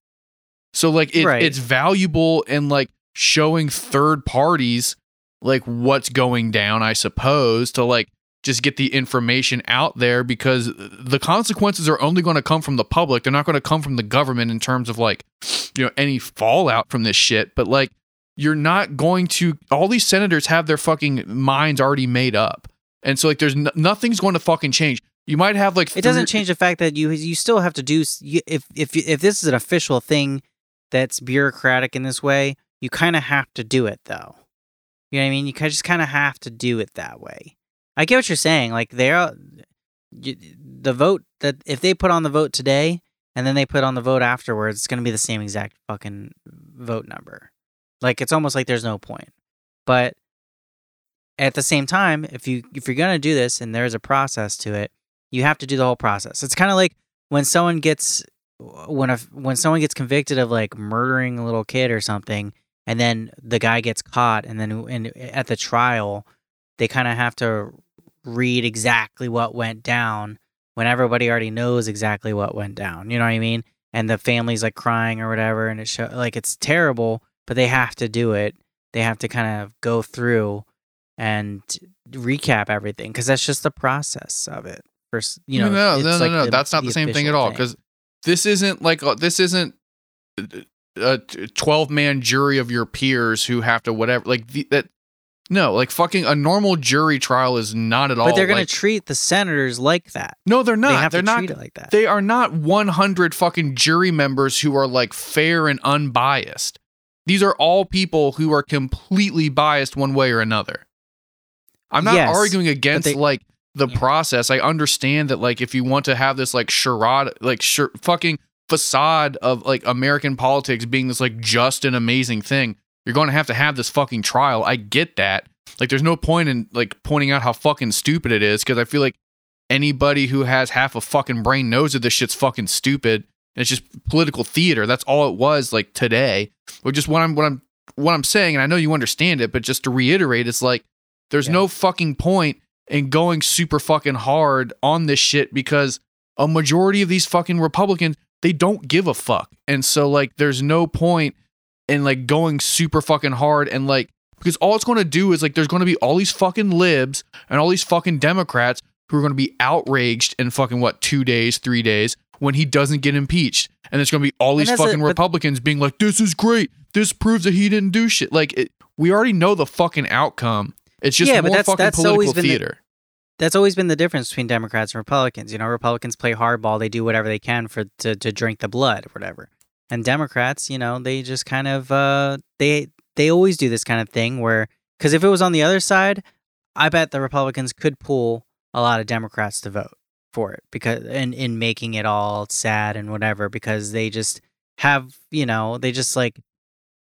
So, like, it, Right. it's valuable in like showing third parties like what's going down, I suppose, to like just get the information out there because the consequences are only going to come from the public. They're not going to come from the government in terms of like, you know, any fallout from this shit. But like, you're not going to all these senators have their fucking minds already made up and so like there's n- nothing's going to fucking change you might have like it doesn't three- change the fact that you you still have to do you- if if if this is an official thing that's bureaucratic in this way you kind of have to do it though you know what i mean? You just kind of have to do it that way. I get what you're saying like they're the vote that if they put on the vote today and then they put on the vote afterwards it's going to be the same exact fucking vote number. Like it's almost like there's no point. But at the same time if you if you're going to do this and there's a process to it you have to do the whole process. It's kind of like when someone gets when a when someone gets convicted of like murdering a little kid or something, and then the guy gets caught, and then and at the trial, they kind of have to read exactly what went down when everybody already knows exactly what went down. You know what I mean? and the family's like crying or whatever, and it show like it's terrible, but they have to do it. They have to kind of go through and recap everything because that's just the process of it. First, you know, no, it's no, no, like no. the- That's not the, same thing at all. Because this isn't like uh, this isn't uh, a twelve man jury of your peers who have to whatever. Like the, that. No, like fucking a normal jury trial is not at all. but they're gonna like- treat the senators like that. no, they're they not. They're to not. like that. They are not 100 fucking jury members who are like fair and unbiased. These are all people who are completely biased one way or another. I'm not Yes, arguing against they- like the Yeah. process. I understand that like if you want to have this like charade, like sh- fucking facade of like American politics being this like just an amazing thing, you're going to have to have this fucking trial. I get that. Like there's no point in like pointing out how fucking stupid it is because I feel like anybody who has half a fucking brain knows that this shit's fucking stupid. And it's just political theater. That's all it was like today. But just what I'm what I'm what I'm saying, and I know you understand it, but just to reiterate, it's like there's Yeah. no fucking point in going super fucking hard on this shit because a majority of these fucking Republicans, they don't give a fuck. And so like there's no point in like going super fucking hard and like because all it's going to do is like there's going to be all these fucking libs and all these fucking Democrats who are going to be outraged in fucking what two days, three days when he doesn't get impeached, and there's going to be all these it, fucking but- Republicans being like, "This is great. This proves that he didn't do shit." Like it, we already know the fucking outcome. It's just Yeah, but more that's- fucking that's political always been the- theater. That's always been the difference between Democrats and Republicans. You know, Republicans play hardball; they do whatever they can for to, to drink the blood or whatever. And Democrats, you know, they just kind of uh, they they always do this kind of thing where because if it was on the other side, I bet the Republicans could pull a lot of Democrats to vote for it because in in making it all sad and whatever because they just have you know they just like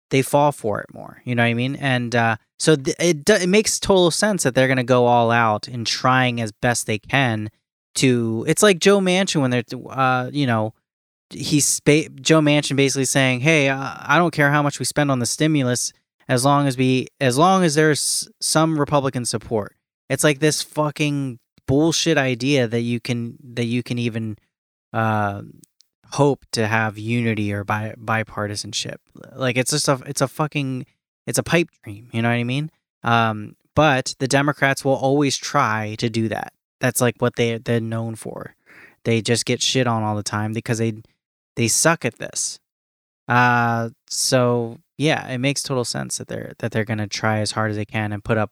they fall for it more. You know what I mean? And uh, so th- it do- it makes total sense that they're going to go all out in trying as best they can to. It's like Joe Manchin when they're, uh, you know, he's ba- Joe Manchin basically saying, "Hey, uh, I don't care how much we spend on the stimulus, as long as we, as long as there's some Republican support." It's like this fucking bullshit idea that you can that you can even uh, hope to have unity or bi- bipartisanship. Like it's just a it's a fucking it's a pipe dream. You know what I mean? Um, but the Democrats will always try to do that. That's like what they they're known for. They just get shit on all the time because they they suck at this. Uh, so yeah, it makes total sense that they're that they're gonna try as hard as they can and put up.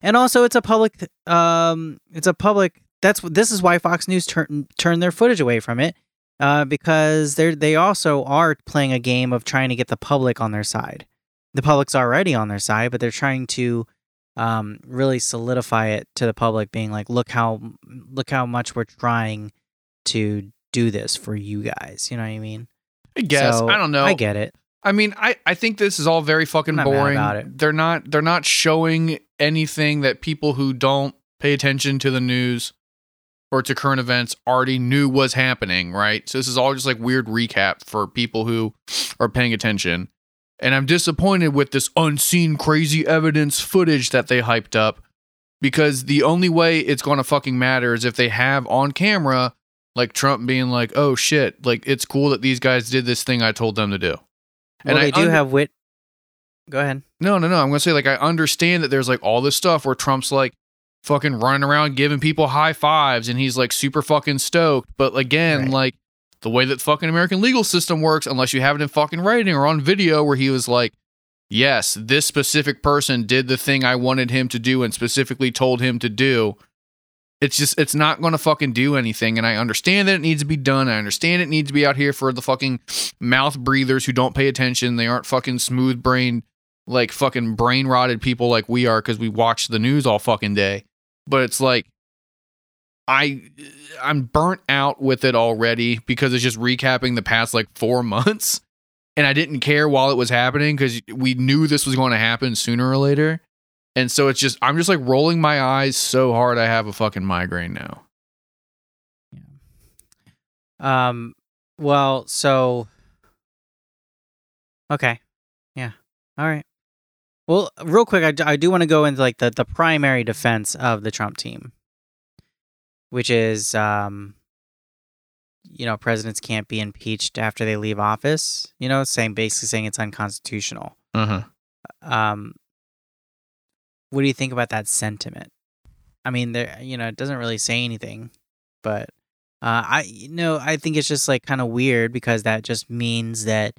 And also, it's a public. Um, it's a public. That's this is why Fox News turn turn their footage away from it uh, because they they also are playing a game of trying to get the public on their side. The public's already on their side, but they're trying to um, really solidify it to the public, being like, "Look how look how much we're trying to do this for you guys." You know what I mean? I guess So, I don't know. I get it. I mean, I, I think this is all very fucking I'm not mad boring. about it. They're not they're not showing anything that people who don't pay attention to the news or to current events already knew was happening, right? So this is all just like weird recap for people who are paying attention. And I'm disappointed with this unseen crazy evidence footage that they hyped up because the only way it's going to fucking matter is if they have on camera like Trump being like, "Oh shit, like it's cool that these guys did this thing I told them to do." Well, And I do under- have wit. Go ahead. No, no, no. I'm gonna say like I understand that there's like all this stuff where Trump's like fucking running around giving people high fives and he's like super fucking stoked. But again, Right. like the way that fucking American legal system works, unless you have it in fucking writing or on video where he was like, Yes, this specific person did the thing I wanted him to do and specifically told him to do. It's just it's not gonna fucking do anything. And I understand that it needs to be done. I understand it needs to be out here for the fucking mouth breathers who don't pay attention. They aren't fucking smooth brained like fucking brain rotted people like we are because we watch the news all fucking day. But it's like I I'm burnt out with it already because it's just recapping the past like four months. And I didn't care while it was happening because we knew this was going to happen sooner or later. And so it's just I'm just like rolling my eyes so hard I have a fucking migraine now. Yeah. Um. Well, so. Okay. Yeah. All right. Well, real quick, I, d- I do want to go into like the, the primary defense of the Trump team, which is um. you know presidents can't be impeached after they leave office. You know, saying basically saying it's unconstitutional. Uh huh. Um, what do you think about that sentiment? I mean, there, you know, it doesn't really say anything, but uh, I, you know, I think it's just like kind of weird because that just means that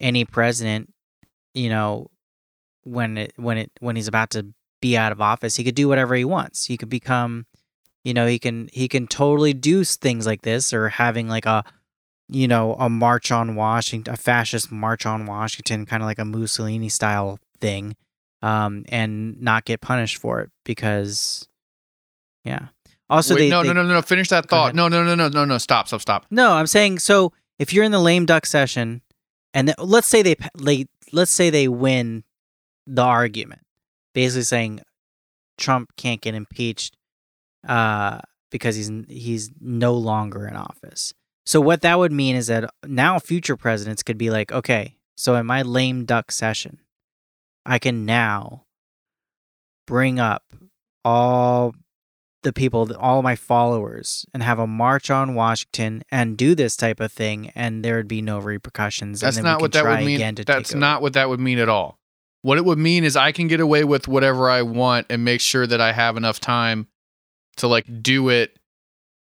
any president, you know, when it when it when he's about to be out of office, he could do whatever he wants. He could become, you know, he can he can totally do things like this or having like a, you know, a march on Washington, a fascist march on Washington, kind of like a Mussolini style thing, um, and not get punished for it because, yeah. Also, Wait, they no, they, no, no, no. Finish that thought. No, no, no, no, no, no. Stop, stop, stop. No, I'm saying so. If you're in the lame duck session, and th- let's say they, they let's say they win the argument, basically saying Trump can't get impeached uh, because he's he's no longer in office. So what that would mean is that now future presidents could be like, okay, so in my lame duck session, I can now bring up all the people, all my followers, and have a march on Washington and do this type of thing, and there would be no repercussions. That's and then not we what that would try mean. Again to That's take over. not what that would mean at all. What it would mean is I can get away with whatever I want and make sure that I have enough time to like do it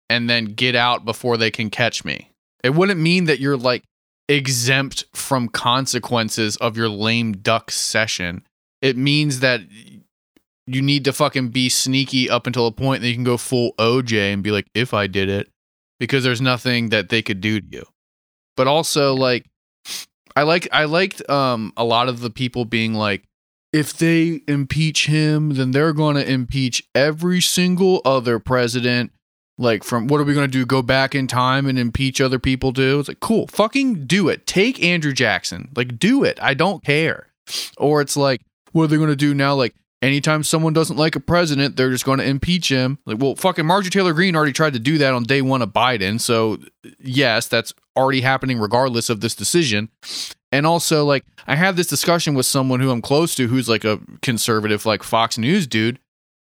and then get out before they can catch me. It wouldn't mean that you're like exempt from consequences of your lame duck session. It means that you need to fucking be sneaky up until a point that you can go full OJ and be like, if I did it, because there's nothing that they could do to you. But also, like, I like I liked um a lot of the people being like, if they impeach him, then they're going to impeach every single other president. Like, from what are we going to do? Go back in time and impeach other people too? It's like, cool, fucking do it. Take Andrew Jackson. Like, do it. I don't care. Or it's like, what are they going to do now? Like, anytime someone doesn't like a president, they're just going to impeach him. Like, well, fucking Marjorie Taylor Greene already tried to do that on day one of Biden. So, yes, that's already happening regardless of this decision. And also, like, I had this discussion with someone who I'm close to who's like a conservative, like Fox News dude.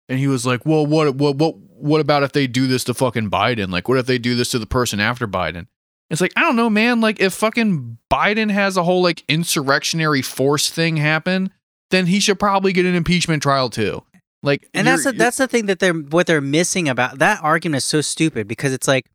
And he was like, well, what, what, what, what about if they do this to fucking Biden? Like, what if they do this to the person after Biden? It's like, I don't know, man. Like, if fucking Biden has a whole like insurrectionary force thing happen, then he should probably get an impeachment trial too. Like, and that's the, that's the thing that they're what they're missing about that argument is so stupid because it's like,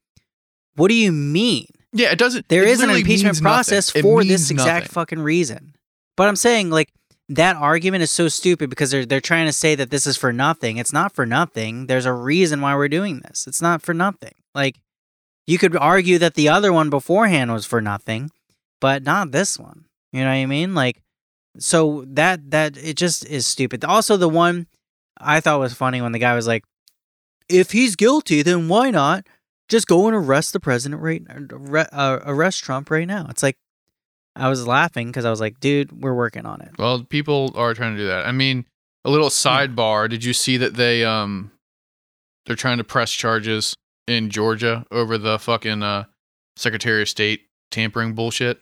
what do you mean? yeah, it doesn't. There it is an impeachment process for this exact nothing. fucking reason. But I'm saying like that argument is so stupid because they're they're trying to say that this is for nothing. It's not for nothing. There's a reason why we're doing this. It's not for nothing. Like you could argue that the other one beforehand was for nothing, but not this one. You know what I mean? Like so that that it just is stupid. Also the one I thought was funny when the guy was like if he's guilty, then why not just go and arrest the president right uh, arrest Trump right now. It's like I was laughing because I was like, dude, we're working on it. Well, people are trying to do that. I mean, a little sidebar. Did you see that they um they're trying to press charges in Georgia over the fucking uh Secretary of State tampering bullshit?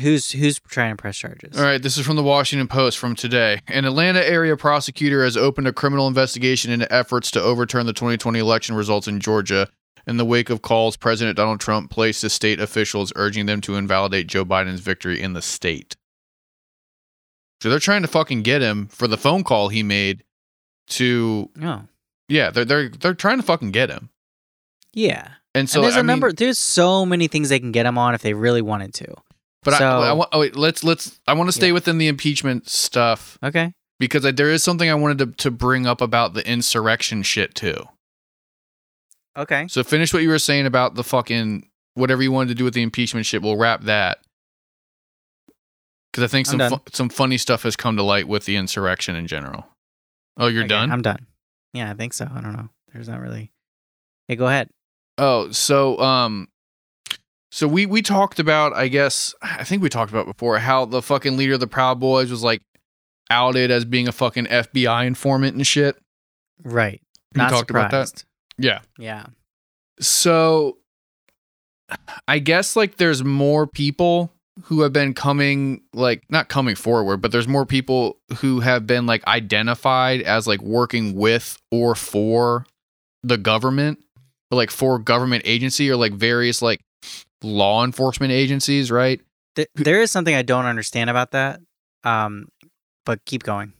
Who's who's trying to press charges? All right, this is from the Washington Post from today. An Atlanta area prosecutor has opened a criminal investigation into efforts to overturn the 2020 election results in Georgia in the wake of calls President Donald Trump placed to state officials urging them to invalidate Joe Biden's victory in the state. So they're trying to fucking get him for the phone call he made to Oh, yeah, they're they're they're trying to fucking get him. yeah. And so and there's a I mean- number. There's so many things they can get him on if they really wanted to. But so- I, I, want oh wait, let's let's I want to stay Yeah. within the impeachment stuff. Okay. because I, there is something I wanted to, to bring up about the insurrection shit too. Okay. So finish what you were saying about the fucking whatever you wanted to do with the impeachment shit. We'll wrap that because I think some fu- some funny stuff has come to light with the insurrection in general. Oh, you're Okay, done. I'm done. Yeah, I think so. I don't know. There's not really. Hey, go ahead. Oh, so um so we we talked about I guess I think we talked about before how the fucking leader of the Proud Boys was like outed as being a fucking FBI informant and shit. Right. We not talked about that. Yeah. Yeah. So I guess like there's more people who have been coming like not coming forward, but there's more people who have been like identified as like working with or for the government like for government agency or like various like law enforcement agencies, right? Th- there is something I don't understand about that. Um, but keep going.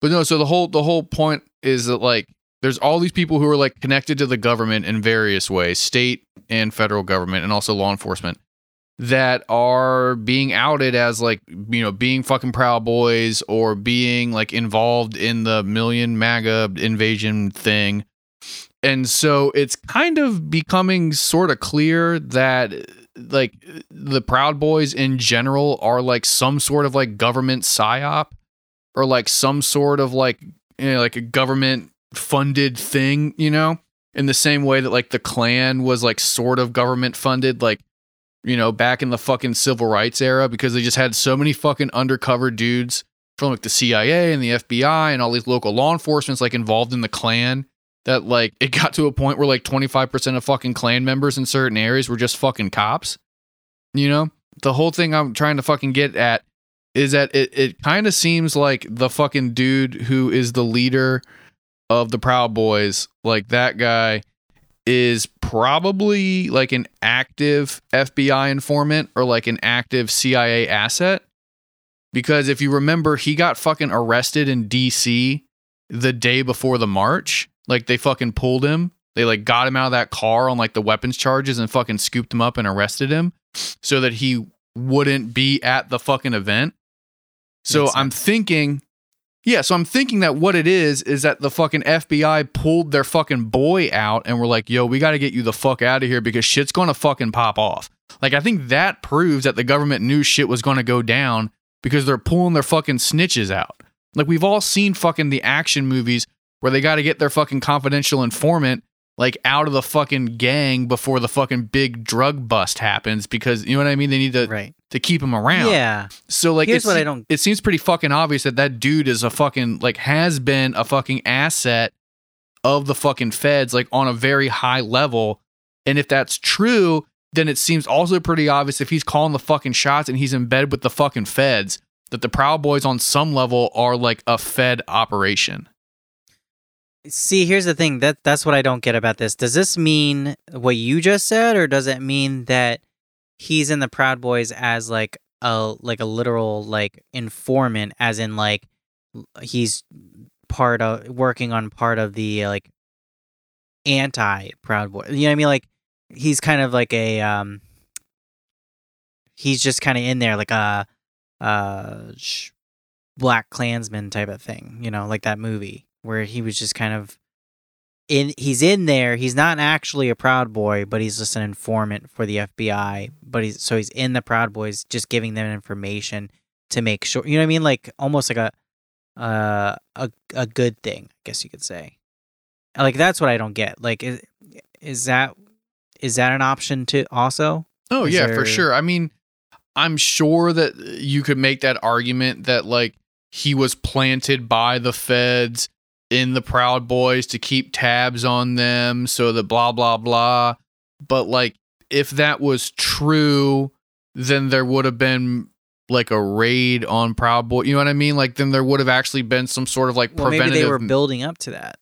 But no, so the whole the whole point is that like there's all these people who are like connected to the government in various ways, state and federal government and also law enforcement that are being outed as like you know being fucking proud boys or being like involved in the million maga invasion thing and so it's kind of becoming sort of clear that like the proud boys in general are like some sort of like government psyop or like some sort of like you know, like a government funded thing you know? In the same way that like the klan was like sort of government funded like you know, back in the fucking civil rights era because they just had so many fucking undercover dudes from like the CIA and the FBI and all these local law enforcement's like involved in the Klan that like it got to a point where like 25% of fucking Klan members in certain areas were just fucking cops. You know? The whole thing I'm trying to fucking get at is that it, it kind of seems like the fucking dude who is the leader of the Proud Boys, like that guy is probably like an active FBI informant or like an active CIA asset. Because if you remember, he got fucking arrested in DC the day before the march. Like they fucking pulled him. They like got him out of that car on like the weapons charges and fucking scooped him up and arrested him so that he wouldn't be at the fucking event. So I'm thinking yeah, so I'm thinking that what it is is that the fucking FBI pulled their fucking boy out and were like, yo, we got to get you the fuck out of here because shit's going to fucking pop off. Like, I think that proves that the government knew shit was going to go down because they're pulling their fucking snitches out. Like, we've all seen fucking the action movies where they got to get their fucking confidential informant like out of the fucking gang before the fucking big drug bust happens because you know what I mean. They need to Right. to keep him around. Yeah. So like, Here's it what I don't- It seems pretty fucking obvious that that dude is a fucking like has been a fucking asset of the fucking feds like on a very high level. And if that's true, then it seems also pretty obvious if he's calling the fucking shots and he's in bed with the fucking feds that the Proud Boys on some level are like a Fed operation. See, here's the thing. That that's what I don't get about this. Does this mean what you just said, or does it mean that he's in the Proud Boys as like a like a literal like informant, as in like he's part of working on part of the like anti Proud Boy. You know what I mean? Like he's kind of like a um. He's just kind of in there like a uh sh- Black Klansman type of thing, you know, like that movie where he was just kind of in he's in there. He's not actually a proud boy but he's just an informant for the fbi but he's so he's in the proud boys just giving them information to make sure you know what i mean? Like almost like a uh a, a good thing i guess you could say. Like that's what i don't get. Like is, is that is that an option to also? Oh Is yeah, for sure. I mean, I'm sure that you could make that argument that like he was planted by the feds in the Proud Boys to keep tabs on them so that blah blah blah. But like if that was true, then there would have been like a raid on Proud Boy. You know what I mean? Like then there would have actually been some sort of like well preventative maybe they were building up to that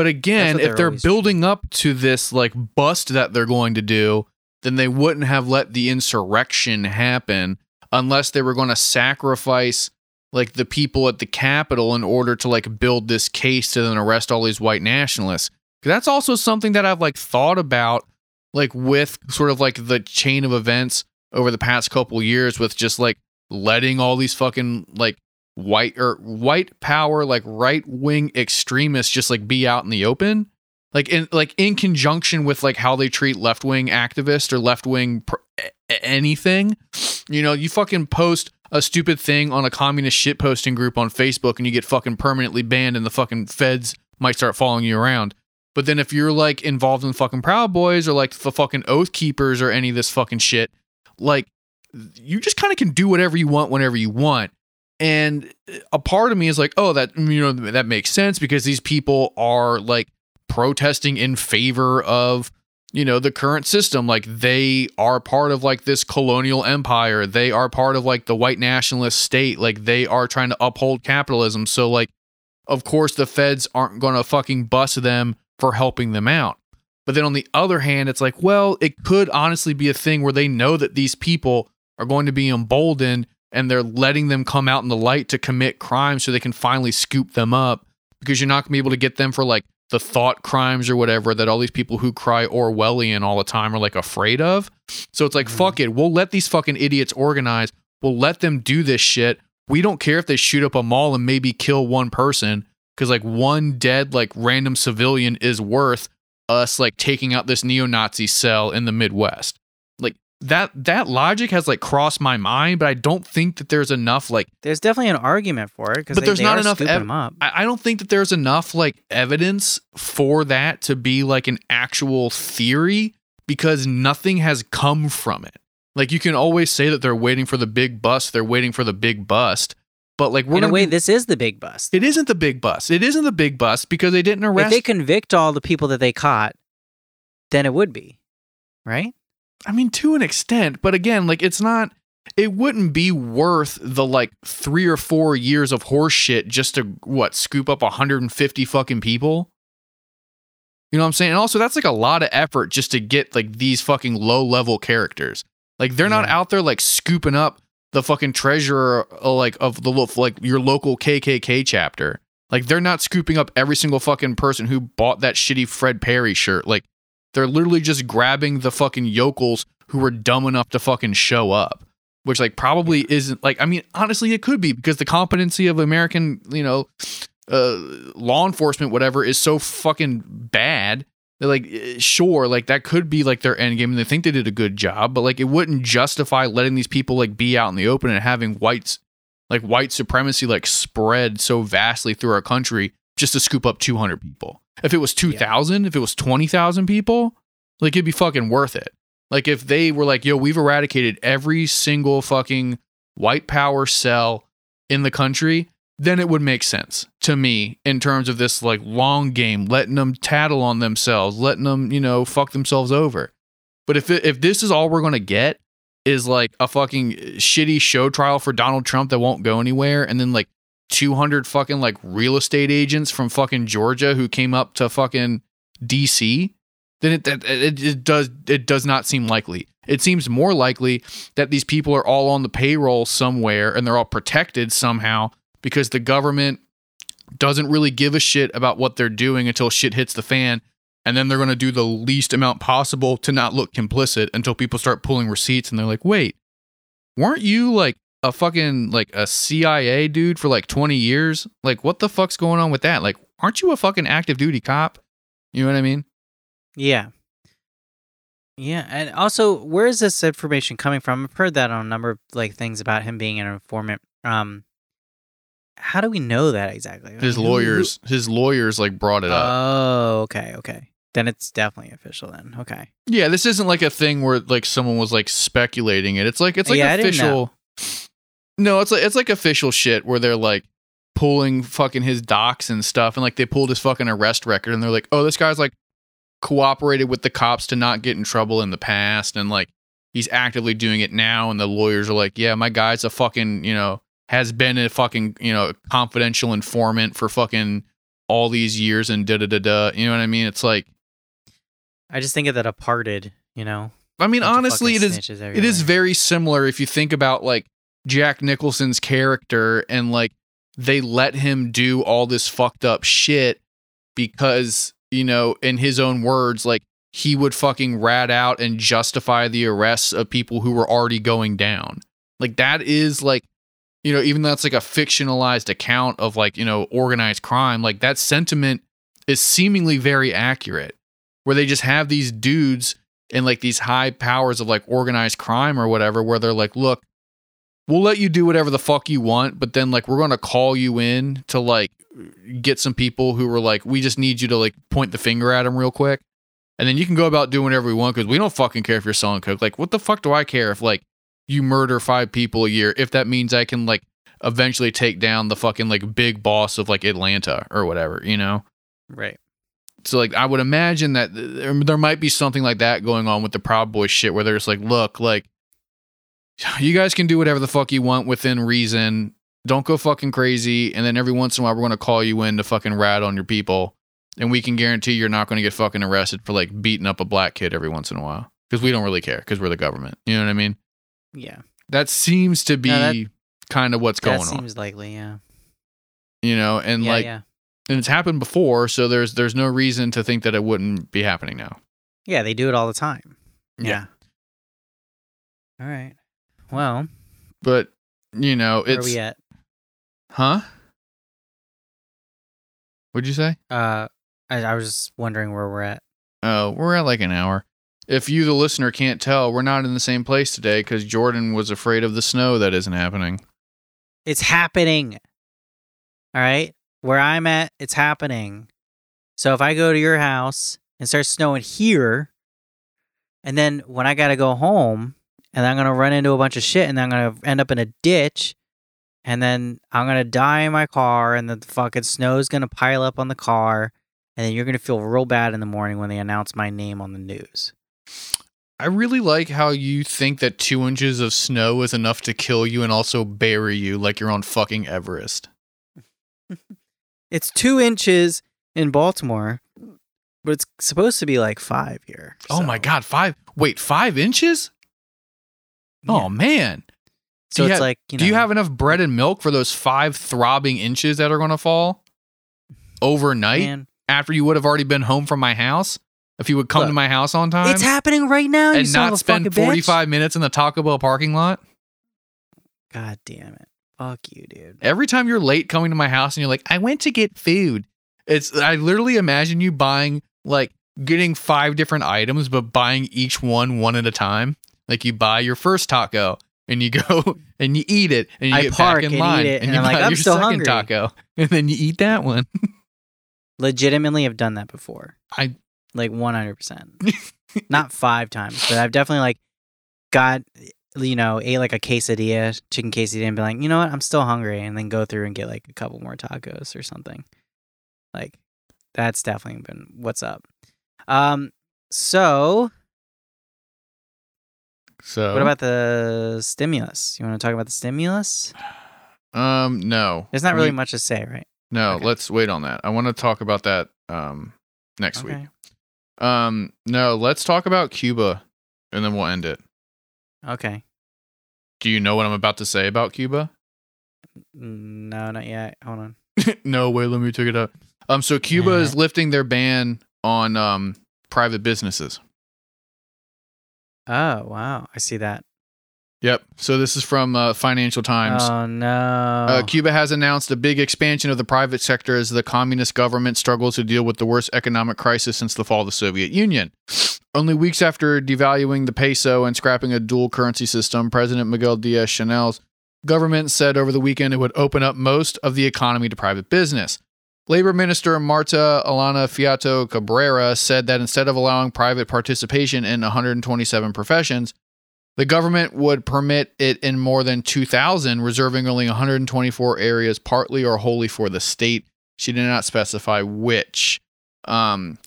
but again, if they're they're building up to this like bust that they're going to do, then they wouldn't have let the insurrection happen unless they were going to sacrifice like the people at the Capitol in order to like build this case to then arrest all these white nationalists. That's also something that I've like thought about like with sort of like the chain of events over the past couple years with just like letting all these fucking like white or white power like right wing extremists just like be out in the open like in like in conjunction with like how they treat left wing activists or left wing pr- anything you know you fucking post a stupid thing on a communist shit posting group on facebook and you get fucking permanently banned and the fucking feds might start following you around. But then if you're like involved in fucking proud boys or like the fucking oath keepers or any of this fucking shit like you just kind of can do whatever you want whenever you want. And a part of me is like oh that you know that makes sense because these people are like protesting in favor of you know the current system like they are part of like this colonial empire. They are part of like the white nationalist state. Like they are trying to uphold capitalism. So like of course the feds aren't going to fucking bust them for helping them out. But then on the other hand, it's like, well, it could honestly be a thing where they know that these people are going to be emboldened and they're letting them come out in the light to commit crimes so they can finally scoop them up because you're not going to be able to get them for like the thought crimes or whatever that all these people who cry Orwellian all the time are like afraid of. So it's like, Mhm. fuck it. We'll let these fucking idiots organize. We'll let them do this shit. We don't care if they shoot up a mall and maybe kill one person because like one dead, like random civilian is worth us like taking out this neo Nazi cell in the Midwest. That, that logic has like crossed my mind, but I don't think that there's enough like There's definitely an argument for it because But there's they not enough ev- up. I, I don't think that there's enough like evidence for that to be like an actual theory because nothing has come from it. Like you can always say that they're waiting for the big bust, they're waiting for the big bust, but like we're In a way, be- this is the big bust. it isn't the big bust. It isn't the big bust because they didn't arrest. If they convict all the people that they caught, then it would be, right? I mean, to an extent, but again, like it's not. It wouldn't be worth the like three or four years of horseshit just to what scoop up 150 fucking people. You know what I'm saying? And also, that's like a lot of effort just to get like these fucking low level characters. Like they're not out there like scooping up the fucking treasurer uh, like of the like your local KKK chapter. Like they're not scooping up every single fucking person who bought that shitty Fred Perry shirt. Like they're literally just grabbing the fucking yokels who were dumb enough to fucking show up, which like probably isn't like I mean honestly it could be because the competency of American, you know, uh law enforcement whatever is so fucking bad. They're like eh, sure, like that could be like their end game and they think they did a good job, but like it wouldn't justify letting these people like be out in the open and having whites like white supremacy like spread so vastly through our country just to scoop up 200 people. If it was 2,000, if it was 20,000 people, like it'd be fucking worth it. Like if they were like, yo, we've eradicated every single fucking white power cell in the country, then it would make sense to me in terms of this like long game, letting them tattle on themselves, letting them, you know, fuck themselves over. But if it, if this is all we're gonna get is like a fucking shitty show trial for Donald Trump that won't go anywhere, and then like 200 fucking like real estate agents from fucking Georgia who came up to fucking DC, then it, it, it, does it does not seem likely. It seems more likely that these people are all on the payroll somewhere and they're all protected somehow because the government doesn't really give a shit about what they're doing until shit hits the fan and then they're going to do the least amount possible to not look complicit until people start pulling receipts and they're like, "Wait, weren't you like a fucking like a CIA dude for like 20 years? Like what the fuck's going on with that? Like aren't you a fucking active duty cop?" You know what I mean? Yeah. Yeah, and also, where is this information coming from? I've heard that on a number of like things about him being an informant. Um, how do we know that exactly? His Who- who- lawyers, his lawyers like brought it up. Oh, okay, okay. Then it's definitely official. Then, okay. Yeah, this isn't like a thing where like someone was like speculating it. It's like it's like Yeah, I didn't know. official. No, it's like it's like official shit where they're like pulling fucking his docs and stuff, and like they pulled his fucking arrest record, and they're like, oh, this guy's like cooperated with the cops to not get in trouble in the past, and like he's actively doing it now, and the lawyers are like, yeah, my guy's a fucking you know has been a fucking you know confidential informant for fucking all these years and da da da da. You know what I mean? It's like. I just think of The Departed. You know. I mean, honestly, it is it is very similar if you think about like Jack Nicholson's character and like they let him do all this fucked up shit because, you know, in his own words, like he would fucking rat out and justify the arrests of people who were already going down. Like that is like you know, even though that's like a fictionalized account of like, you know, organized crime, like that sentiment is seemingly very accurate. Where they just have these dudes in like these high powers of like organized crime or whatever, where they're like, look, we'll let you do whatever the fuck you want, but then like we're gonna call you in to like get some people who were like, we just need you to like point the finger at them real quick. And then you can go about doing whatever we want because we don't fucking care if you're selling coke. Like, what the fuck do I care if like you murder five people a year if that means I can like eventually take down the fucking like big boss of like Atlanta or whatever, you know? Right. So like I would imagine that there, there might be something like that going on with the Proud Boys shit where they're just like, look, like you guys can do whatever the fuck you want within reason. Don't go fucking crazy. And then every once in a while we're gonna call you in to fucking rat on your people. and we can guarantee you're not going to get fucking arrested for like beating up a black kid every once in a while because we don't really care because we're the government. You know what I mean? Yeah. That seems to be No, that- kind of what's going that on. seems likely, yeah. You know, and yeah, like, yeah. and it's happened before, so there's there's no reason to think that it wouldn't be happening now. Yeah, they do it all the time. Yeah. All right. Well, But you know, where it's are we at? huh? What'd you say? Uh, I, I was just wondering where we're at. Oh, we're at like an hour. If you, the listener, can't tell, we're not in the same place today because Jordan was afraid of the snow that isn't happening. It's happening. All right. Where I'm at, it's happening. So if I go to your house and start snowing here, and then when I got to go home and I'm going to run into a bunch of shit and I'm going to end up in a ditch and then I'm going to die in my car and the fucking snow's going to pile up on the car and then you're going to feel real bad in the morning when they announce my name on the news. I really like how you think that two inches of snow is enough to kill you and also bury you like you're on fucking Everest. It's two inches in Baltimore, but it's supposed to be like five here. Oh my god, five wait, five inches? Oh, yeah. Oh man. So it's ha- like, you know, Do you have enough bread and milk for those five throbbing inches that are gonna fall overnight man, after you would have already been home from my house? If you would come to my house on time it's happening right now. and not spend bitch. 45 minutes in the Taco Bell parking lot? God damn it! Fuck you, dude. Every time you're late coming to my house and you're like, I went to get food. It's I literally imagine you buying like getting five different items, but buying each one one at a time. Like you buy your first taco and you go and you eat it and you I get park back in line it, and and you I'm buy like, I'm your still second hungry. taco and then you eat that one. Legitimately, have done that before. I- like 100. percent Not five times, but I've definitely like got you know ate like a quesadilla, chicken quesadilla, and be like, you know what, I'm still hungry, and then go through and get like a couple more tacos or something. Like that's definitely been what's up. Um. So So what about the stimulus? You want to talk about the stimulus? um no. There's not really We- much to say, right? No, Okay. let's wait on that. I want to talk about that um next week. Um no, let's talk about Cuba and then we'll end it. Okay. Do you know what I'm about to say about Cuba? No, not yet. Hold on. no, wait, let me take it up. Um, so Cuba is Uh. lifting their ban on um private businesses. Oh wow, I see that. Yep. So this is from uh, Financial Times. Oh no. Uh, Cuba has announced a big expansion of the private sector as the communist government struggles to deal with the worst economic crisis since the fall of the Soviet Union. Only weeks after devaluing the peso and scrapping a dual currency system, President Miguel Díaz-Canel's government said over the weekend it would open up most of the economy to private business. Labor Minister Marta Elena Feitó Cabrera said that instead of allowing private participation in 127 professions, the government would permit it in more than 2,000, reserving only 124 areas partly or wholly for the state. She did not specify which. Um,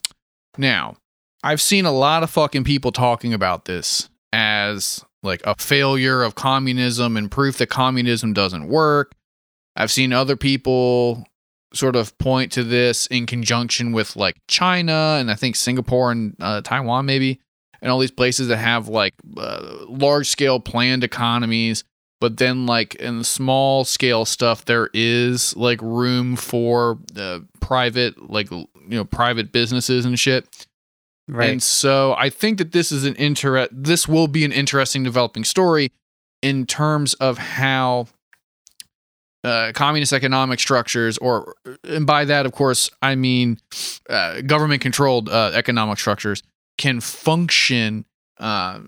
now, I've seen a lot of fucking people talking about this as like a failure of communism and proof that communism doesn't work. I've seen other people sort of point to this in conjunction with like China and I think Singapore and uh, Taiwan, maybe and all these places that have like uh, large scale planned economies but then like in the small scale stuff there is like room for uh, private like you know private businesses and shit right. and so i think that this is an interest this will be an interesting developing story in terms of how uh, communist economic structures, or and by that, of course, I mean uh, government-controlled uh, economic structures, can function uh,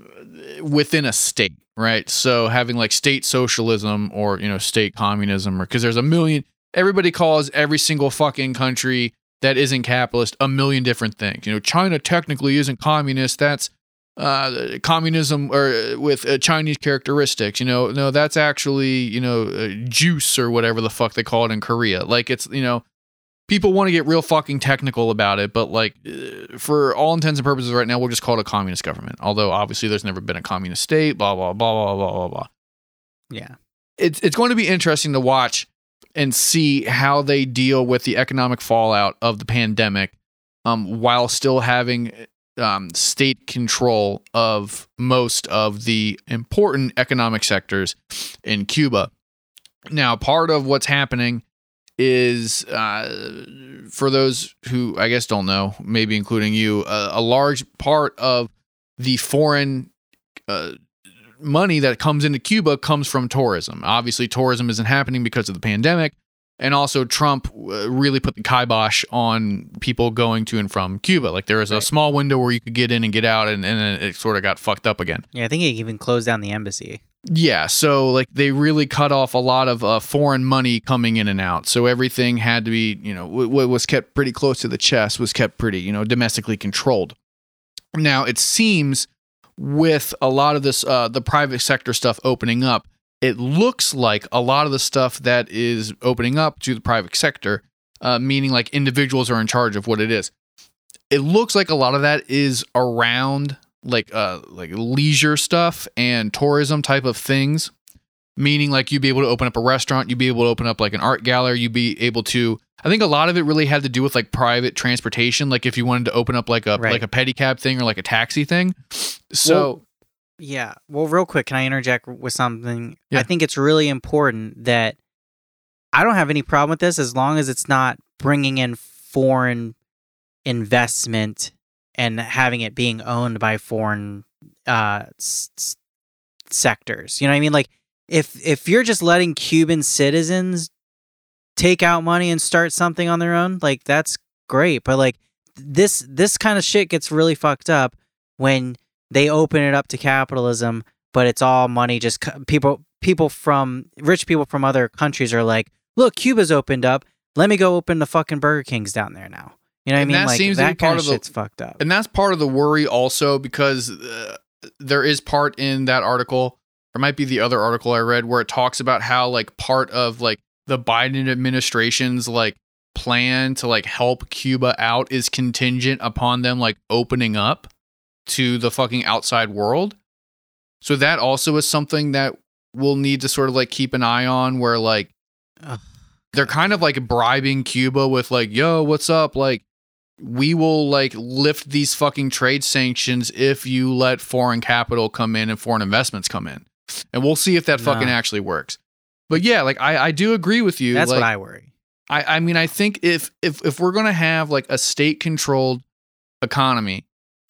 within a state, right? So having like state socialism or you know state communism, or because there's a million. Everybody calls every single fucking country that isn't capitalist a million different things. You know, China technically isn't communist. That's uh, communism or uh, with uh, Chinese characteristics. You know, no, that's actually you know uh, Juche or whatever the fuck they call it in Korea. Like it's you know, people want to get real fucking technical about it, but like uh, for all intents and purposes, right now we'll just call it a communist government. Although obviously there's never been a communist state. Blah blah blah blah blah blah blah. yeah. It's it's going to be interesting to watch and see how they deal with the economic fallout of the pandemic um, while still having um, state control of most of the important economic sectors in Cuba. Now, part of what's happening is, uh, for those who I guess don't know, maybe including you, uh, a large part of the foreign uh, money that comes into Cuba comes from tourism. Obviously, tourism isn't happening because of the pandemic. And also, Trump uh, really put the kibosh on people going to and from Cuba. Like, there was a Right. small window where you could get in and get out, and, and then it sort of got fucked up again. Yeah, I think he even closed down the embassy. Yeah, so like they really cut off a lot of uh, foreign money coming in and out. So everything had to be, you know, what was kept pretty close to the chest was kept pretty, you know, domestically controlled. Now it seems with a lot of this, uh, the private sector stuff opening up, it looks like a lot of the stuff that is opening up to the private sector, uh, meaning like individuals are in charge of what it is. It looks like a lot of that is around like uh like leisure stuff and tourism type of things meaning like you'd be able to open up a restaurant you'd be able to open up like an art gallery you'd be able to i think a lot of it really had to do with like private transportation like if you wanted to open up like a Right. like a pedicab thing or like a taxi thing so Yeah. Well, real quick, can I interject with something? Yeah. I think it's really important that I don't have any problem with this as long as it's not bringing in foreign investment and having it being owned by foreign uh, s- s- sectors. You know what I mean? Like if if you're just letting Cuban citizens take out money and start something on their own, like that's great. But like this this kind of shit gets really fucked up when they open it up to capitalism, but it's all money. Just people, people from rich people from other countries are like, "Look, Cuba's opened up. Let me go open the fucking Burger Kings down there now." You know what And I mean? that like seems to be part kind of of the- shit's fucked up. and that's part of the worry also because uh, there is part in that article or might be the other article i read where it talks about how like part of like the biden administration's like plan to like help cuba out is contingent upon them like opening up to the fucking outside world so that also is something that we'll need to sort of like keep an eye on where like Ugh. they're kind of like bribing cuba with like yo what's up like we will like lift these fucking trade sanctions if you let foreign capital come in and foreign investments come in. And we'll see if that fucking No. actually works. But yeah, like I, I do agree with you. That's like, what I worry. I, I mean, I think if if if we're gonna have like a state controlled economy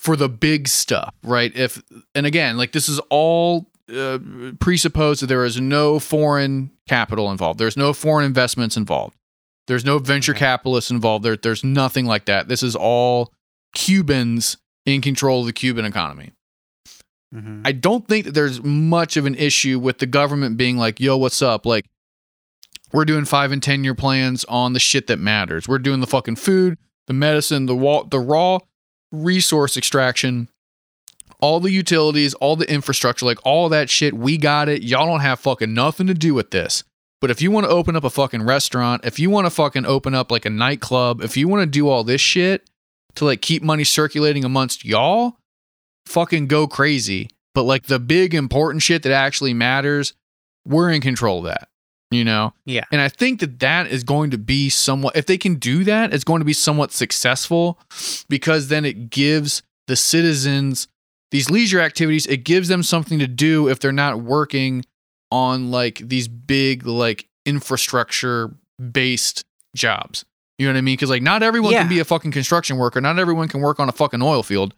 for the big stuff, right? If and again, like this is all uh, presupposed that there is no foreign capital involved. There's no foreign investments involved. There's no venture capitalists involved. There, there's nothing like that. This is all Cubans in control of the Cuban economy. hmm I don't think that there's much of an issue with the government being like, yo, what's up? Like, we're doing five and 10 year plans on the shit that matters. We're doing the fucking food, the medicine, the, wa- the raw resource extraction, all the utilities, all the infrastructure, like all that shit. We got it. Y'all don't have fucking nothing to do with this. But if you want to open up a fucking restaurant, if you want to fucking open up like a nightclub, if you want to do all this shit to like keep money circulating amongst y'all, fucking go crazy. But like the big important shit that actually matters, we're in control of that, you know? Yeah. And I think that that is going to be somewhat, if they can do that, it's going to be somewhat successful because then it gives the citizens these leisure activities, it gives them something to do if they're not working on like these big, like infrastructure based jobs. You know what I mean? Because like not everyone Yeah. can be a fucking construction worker. Not everyone can work on a fucking oil field.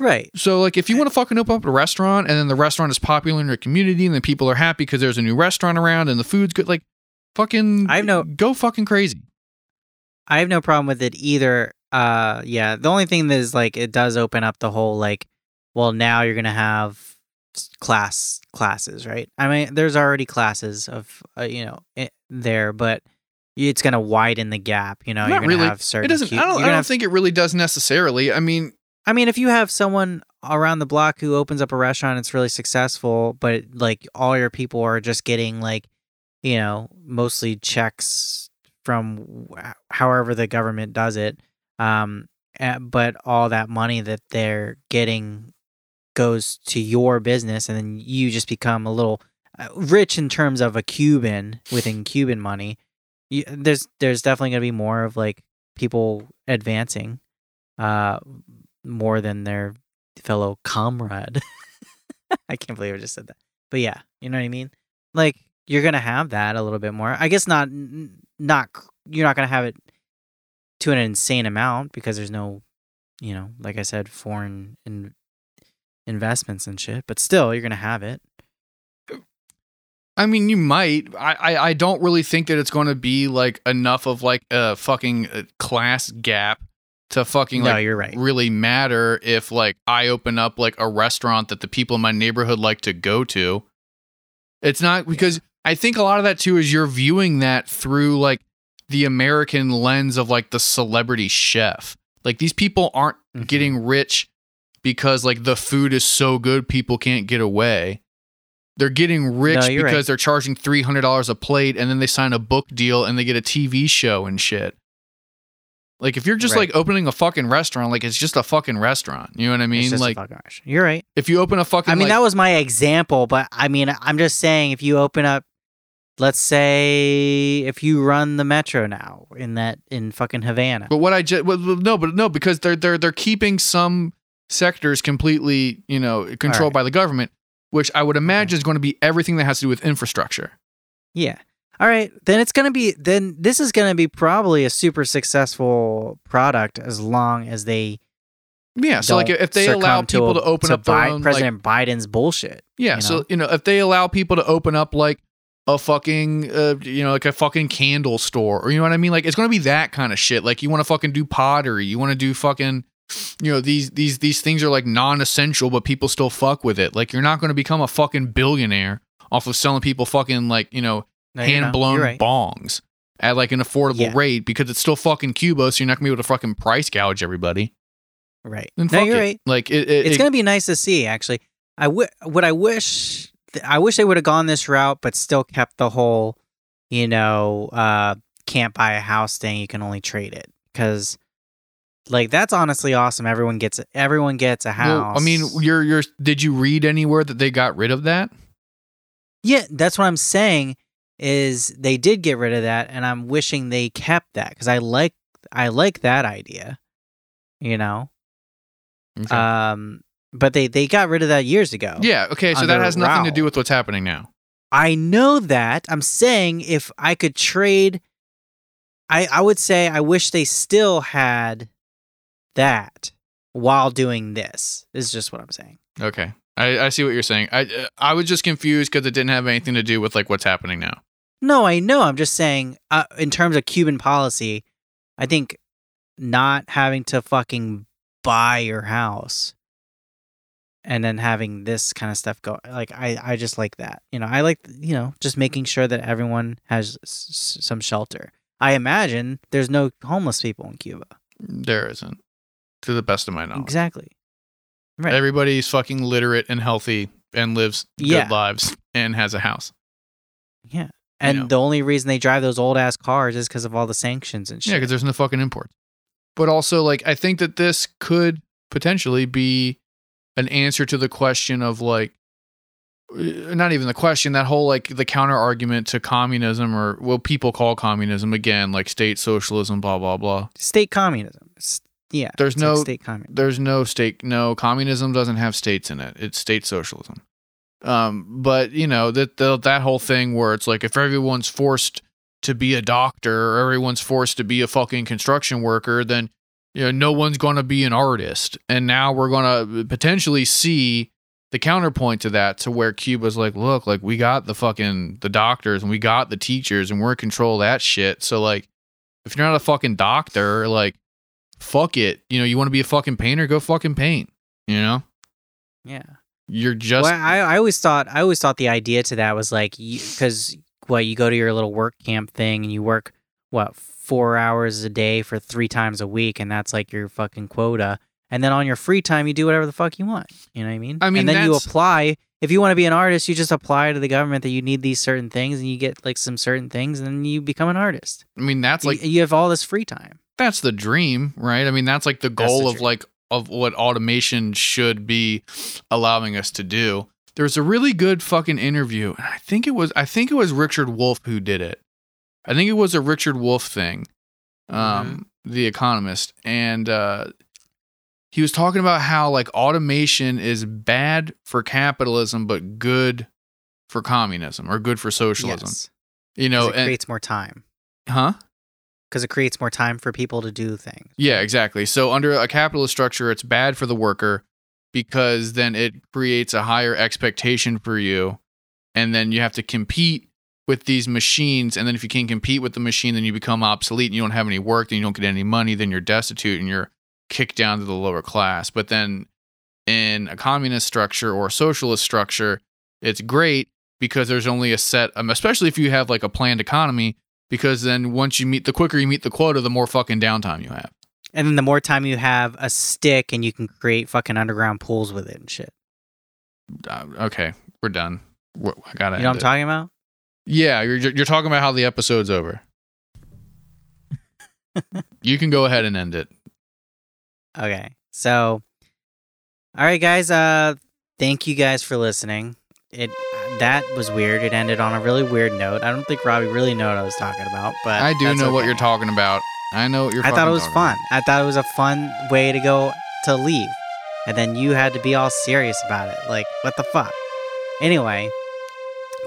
Right. So like if you want to fucking open up a restaurant and then the restaurant is popular in your community and then people are happy because there's a new restaurant around and the food's good, like fucking I have no- go fucking crazy. I have no problem with it either. Uh, yeah. The only thing that is like it does open up the whole like, well, now you're gonna have class classes, right? I mean, there's already classes of uh, you know i there, but it's gonna widen the gap. You know, Not you're gonna really. have certain. It doesn't cu- I don't I don't have- think it really does necessarily. I mean, I mean, if you have someone around the block who opens up a restaurant, it's really successful, but like all your people are just getting like, you know, mostly checks from however the government does it. Um, but all that money that they're getting goes to your business, and then you just become a little uh, rich in terms of a Cuban within Cuban money. You, there's there's definitely gonna be more of like people advancing. uh, more than their fellow comrade. I can't believe I just said that. But yeah, you know what I mean? Like you're going to have that a little bit more. I guess not not you're not going to have it to an insane amount because there's no, you know, like I said foreign in- investments and shit, but still you're going to have it. I mean, you might. I, I, I don't really think that it's going to be like enough of like a fucking uh, class gap to fucking no, like you're right. really matter if like I open up like a restaurant that the people in my neighborhood like to go to. It's not because I think a lot of that too is you're viewing that through like the American lens of like the celebrity chef. Like these people aren't Mhm. getting rich because like the food is so good people can't get away. They're getting rich No, because right. they're charging three hundred dollars a plate, and then they sign a book deal and they get a TV show and shit. Like if you're just Right. like opening a fucking restaurant, like it's just a fucking restaurant. You know what I It's mean? just a Like. You're right. if you open a fucking, I mean, like- that was my example, but I mean, I'm just saying if you open up, let's say if you run the metro now in that in fucking Havana. But what I just well, well, no, but no, because they're they're they're keeping some sectors completely, you know, controlled right. by the government, which I would imagine is going to be everything that has to do with infrastructure. Yeah. All right. Then it's going to be, then this is going to be probably a super successful product as long as they. Yeah, so like if they allow people a- to open up their Bi- own, like, President Biden's bullshit. yeah, you so you know if they allow people to open up like a fucking, uh, you know, like a fucking candle store, or you know what I mean, like it's going to be that kind of shit. Like you want to fucking do pottery, you want to do fucking. You know these these these things are like non-essential, but people still fuck with it. Like you're not going to become a fucking billionaire off of selling people fucking like you know No, hand blown right. bongs at like an affordable Yeah. rate because it's still fucking Cuba, so you're not gonna be able to fucking price gouge everybody. Right. Then no, you're it. right. Like it, it, It's to be nice to see, actually. I w- what I wish, I wish they would have gone this route, but still kept the whole, you know, uh, can't buy a house thing. You can only trade it because, like, that's honestly awesome. Everyone gets everyone gets a well, house. I mean, you're you're. Did you read anywhere that they got rid of that? Yeah, that's what I'm saying. Is they did get rid of that, and I'm wishing they kept that because I like I like that idea. You know, Okay. um, but they they got rid of that years ago. yeah. Okay. So that has nothing to do with what's happening now. I know that. I'm saying if I could trade, I I would say I wish they still had that while doing this. This Is just what I'm saying. Okay. I, I see what you're saying. I I was just confused because it didn't have anything to do with like what's happening now. No, I know. I'm just saying, uh, in terms of Cuban policy, I think not having to fucking buy your house and then having this kind of stuff go like I, I just like that you know i like you know just making sure that everyone has s- some shelter i imagine there's no homeless people in cuba There isn't, to the best of my knowledge. exactly right Everybody's fucking literate and healthy and lives good Yeah. lives and has a house. yeah and know. the only reason they drive those old ass cars is because of all the sanctions and shit Yeah, because there's no fucking imports. But also, like, I think that this could potentially be an answer to the question of like, uh, not even the question, that whole like the counter argument to communism or what people call communism again, like state socialism, blah blah blah. state communism It's- yeah There's it's like no- state communism There's no state, no communism doesn't have states in it. It's state socialism. Um, but you know that the, that whole thing where it's like if everyone's forced to be a doctor or everyone's forced to be a fucking construction worker, then you know no one's going to be an artist. And now we're going to potentially see the counterpoint to that, to where Cuba's like, look, like we got the fucking the doctors and we got the teachers and we're in control of that shit. So like, if you're not a fucking doctor, like, fuck it. You know, you want to be a fucking painter, go fucking paint. You know, yeah you're just well, I, I always thought I always thought the idea to that was like because what you go to your little work camp thing and you work what four hours a day for three times a week and that's like your fucking quota. And then on your free time you do whatever the fuck you want. You know what I mean? I mean, and then you apply. If you want to be an artist you just apply to the government that you need these certain things and you get like some certain things and then you become an artist. I mean, that's like you, you have all this free time. That's the dream, right? I mean, that's like the That's goal the of like of what automation should be allowing us to do. There's a really good fucking interview. and I think it was I think it was Richard Wolff who did it. I think it was a Richard Wolff thing. Um The Economist and uh he was talking about how like automation is bad for capitalism but good for communism or good for socialism. Yes. You know, it and creates more time. huh? Because it creates more time for people to do things. Yeah, exactly. So under a capitalist structure, it's bad for the worker because then it creates a higher expectation for you, and then you have to compete with these machines. And then if you can't compete with the machine, then you become obsolete and you don't have any work, then you don't get any money, then you're destitute and you're kicked down to the lower class. But then in a communist structure or a socialist structure, it's great because there's only a set, um, especially if you have like a planned economy. Because then once you meet, the quicker you meet the quota, the more fucking downtime you have. And then the more time you have a stick and you can create fucking underground pools with it and shit. uh, okay, we're done. We're- I gotta. You know what I'm it. talking about? Yeah, you're you're talking about how the episode's over. you can go ahead and end it. Okay. So, all right, guys. Uh, thank you guys for listening. It that was weird. It ended on a really weird note. I don't think Robbie really knew what I was talking about, but I do know what you're talking about. I know what you're. I thought it was fun. I thought it was a fun way to go to leave, and then you had to be all serious about it. Like, what the fuck? Anyway,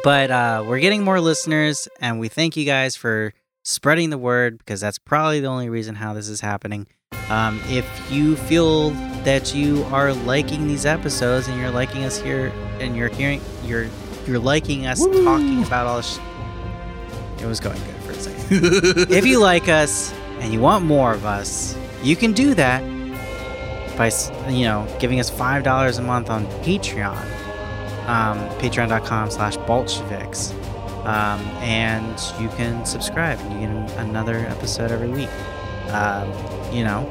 but uh, we're getting more listeners, and we thank you guys for spreading the word because that's probably the only reason how this is happening. Um, if you feel that you are liking these episodes and you're liking us here, and you're hearing, you're you're liking us Woo! talking about all this. Sh- it was going good for a second if you like us and you want more of us, you can do that by you know giving us five dollars a month on Patreon, um, patreon.com slash Bolsheviks, um, and you can subscribe and you get another episode every week. Um, you know,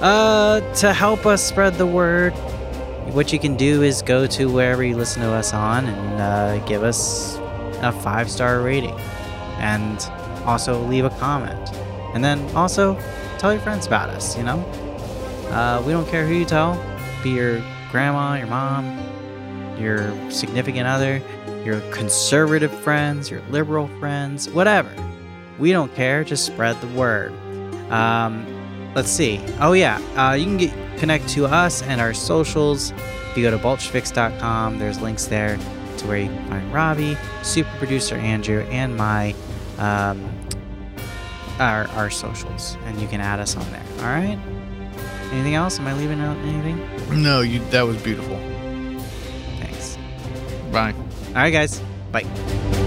uh, to help us spread the word. What you can do is go to wherever you listen to us on and uh, give us a five star rating and also leave a comment. And then also tell your friends about us, you know? Uh, we don't care who you tell, be your grandma, your mom, your significant other, your conservative friends, your liberal friends, whatever. We don't care, just spread the word. Um, let's see. Oh, yeah, uh, you can get connect to us and our socials. If you go to bolshevix.com, there's links there to where you can find Robbie, super producer Andrew, and my um, our our socials, and you can add us on there. All right. Anything else? Am I leaving out anything? no, you. That was beautiful. Thanks. Bye. All right, guys. Bye.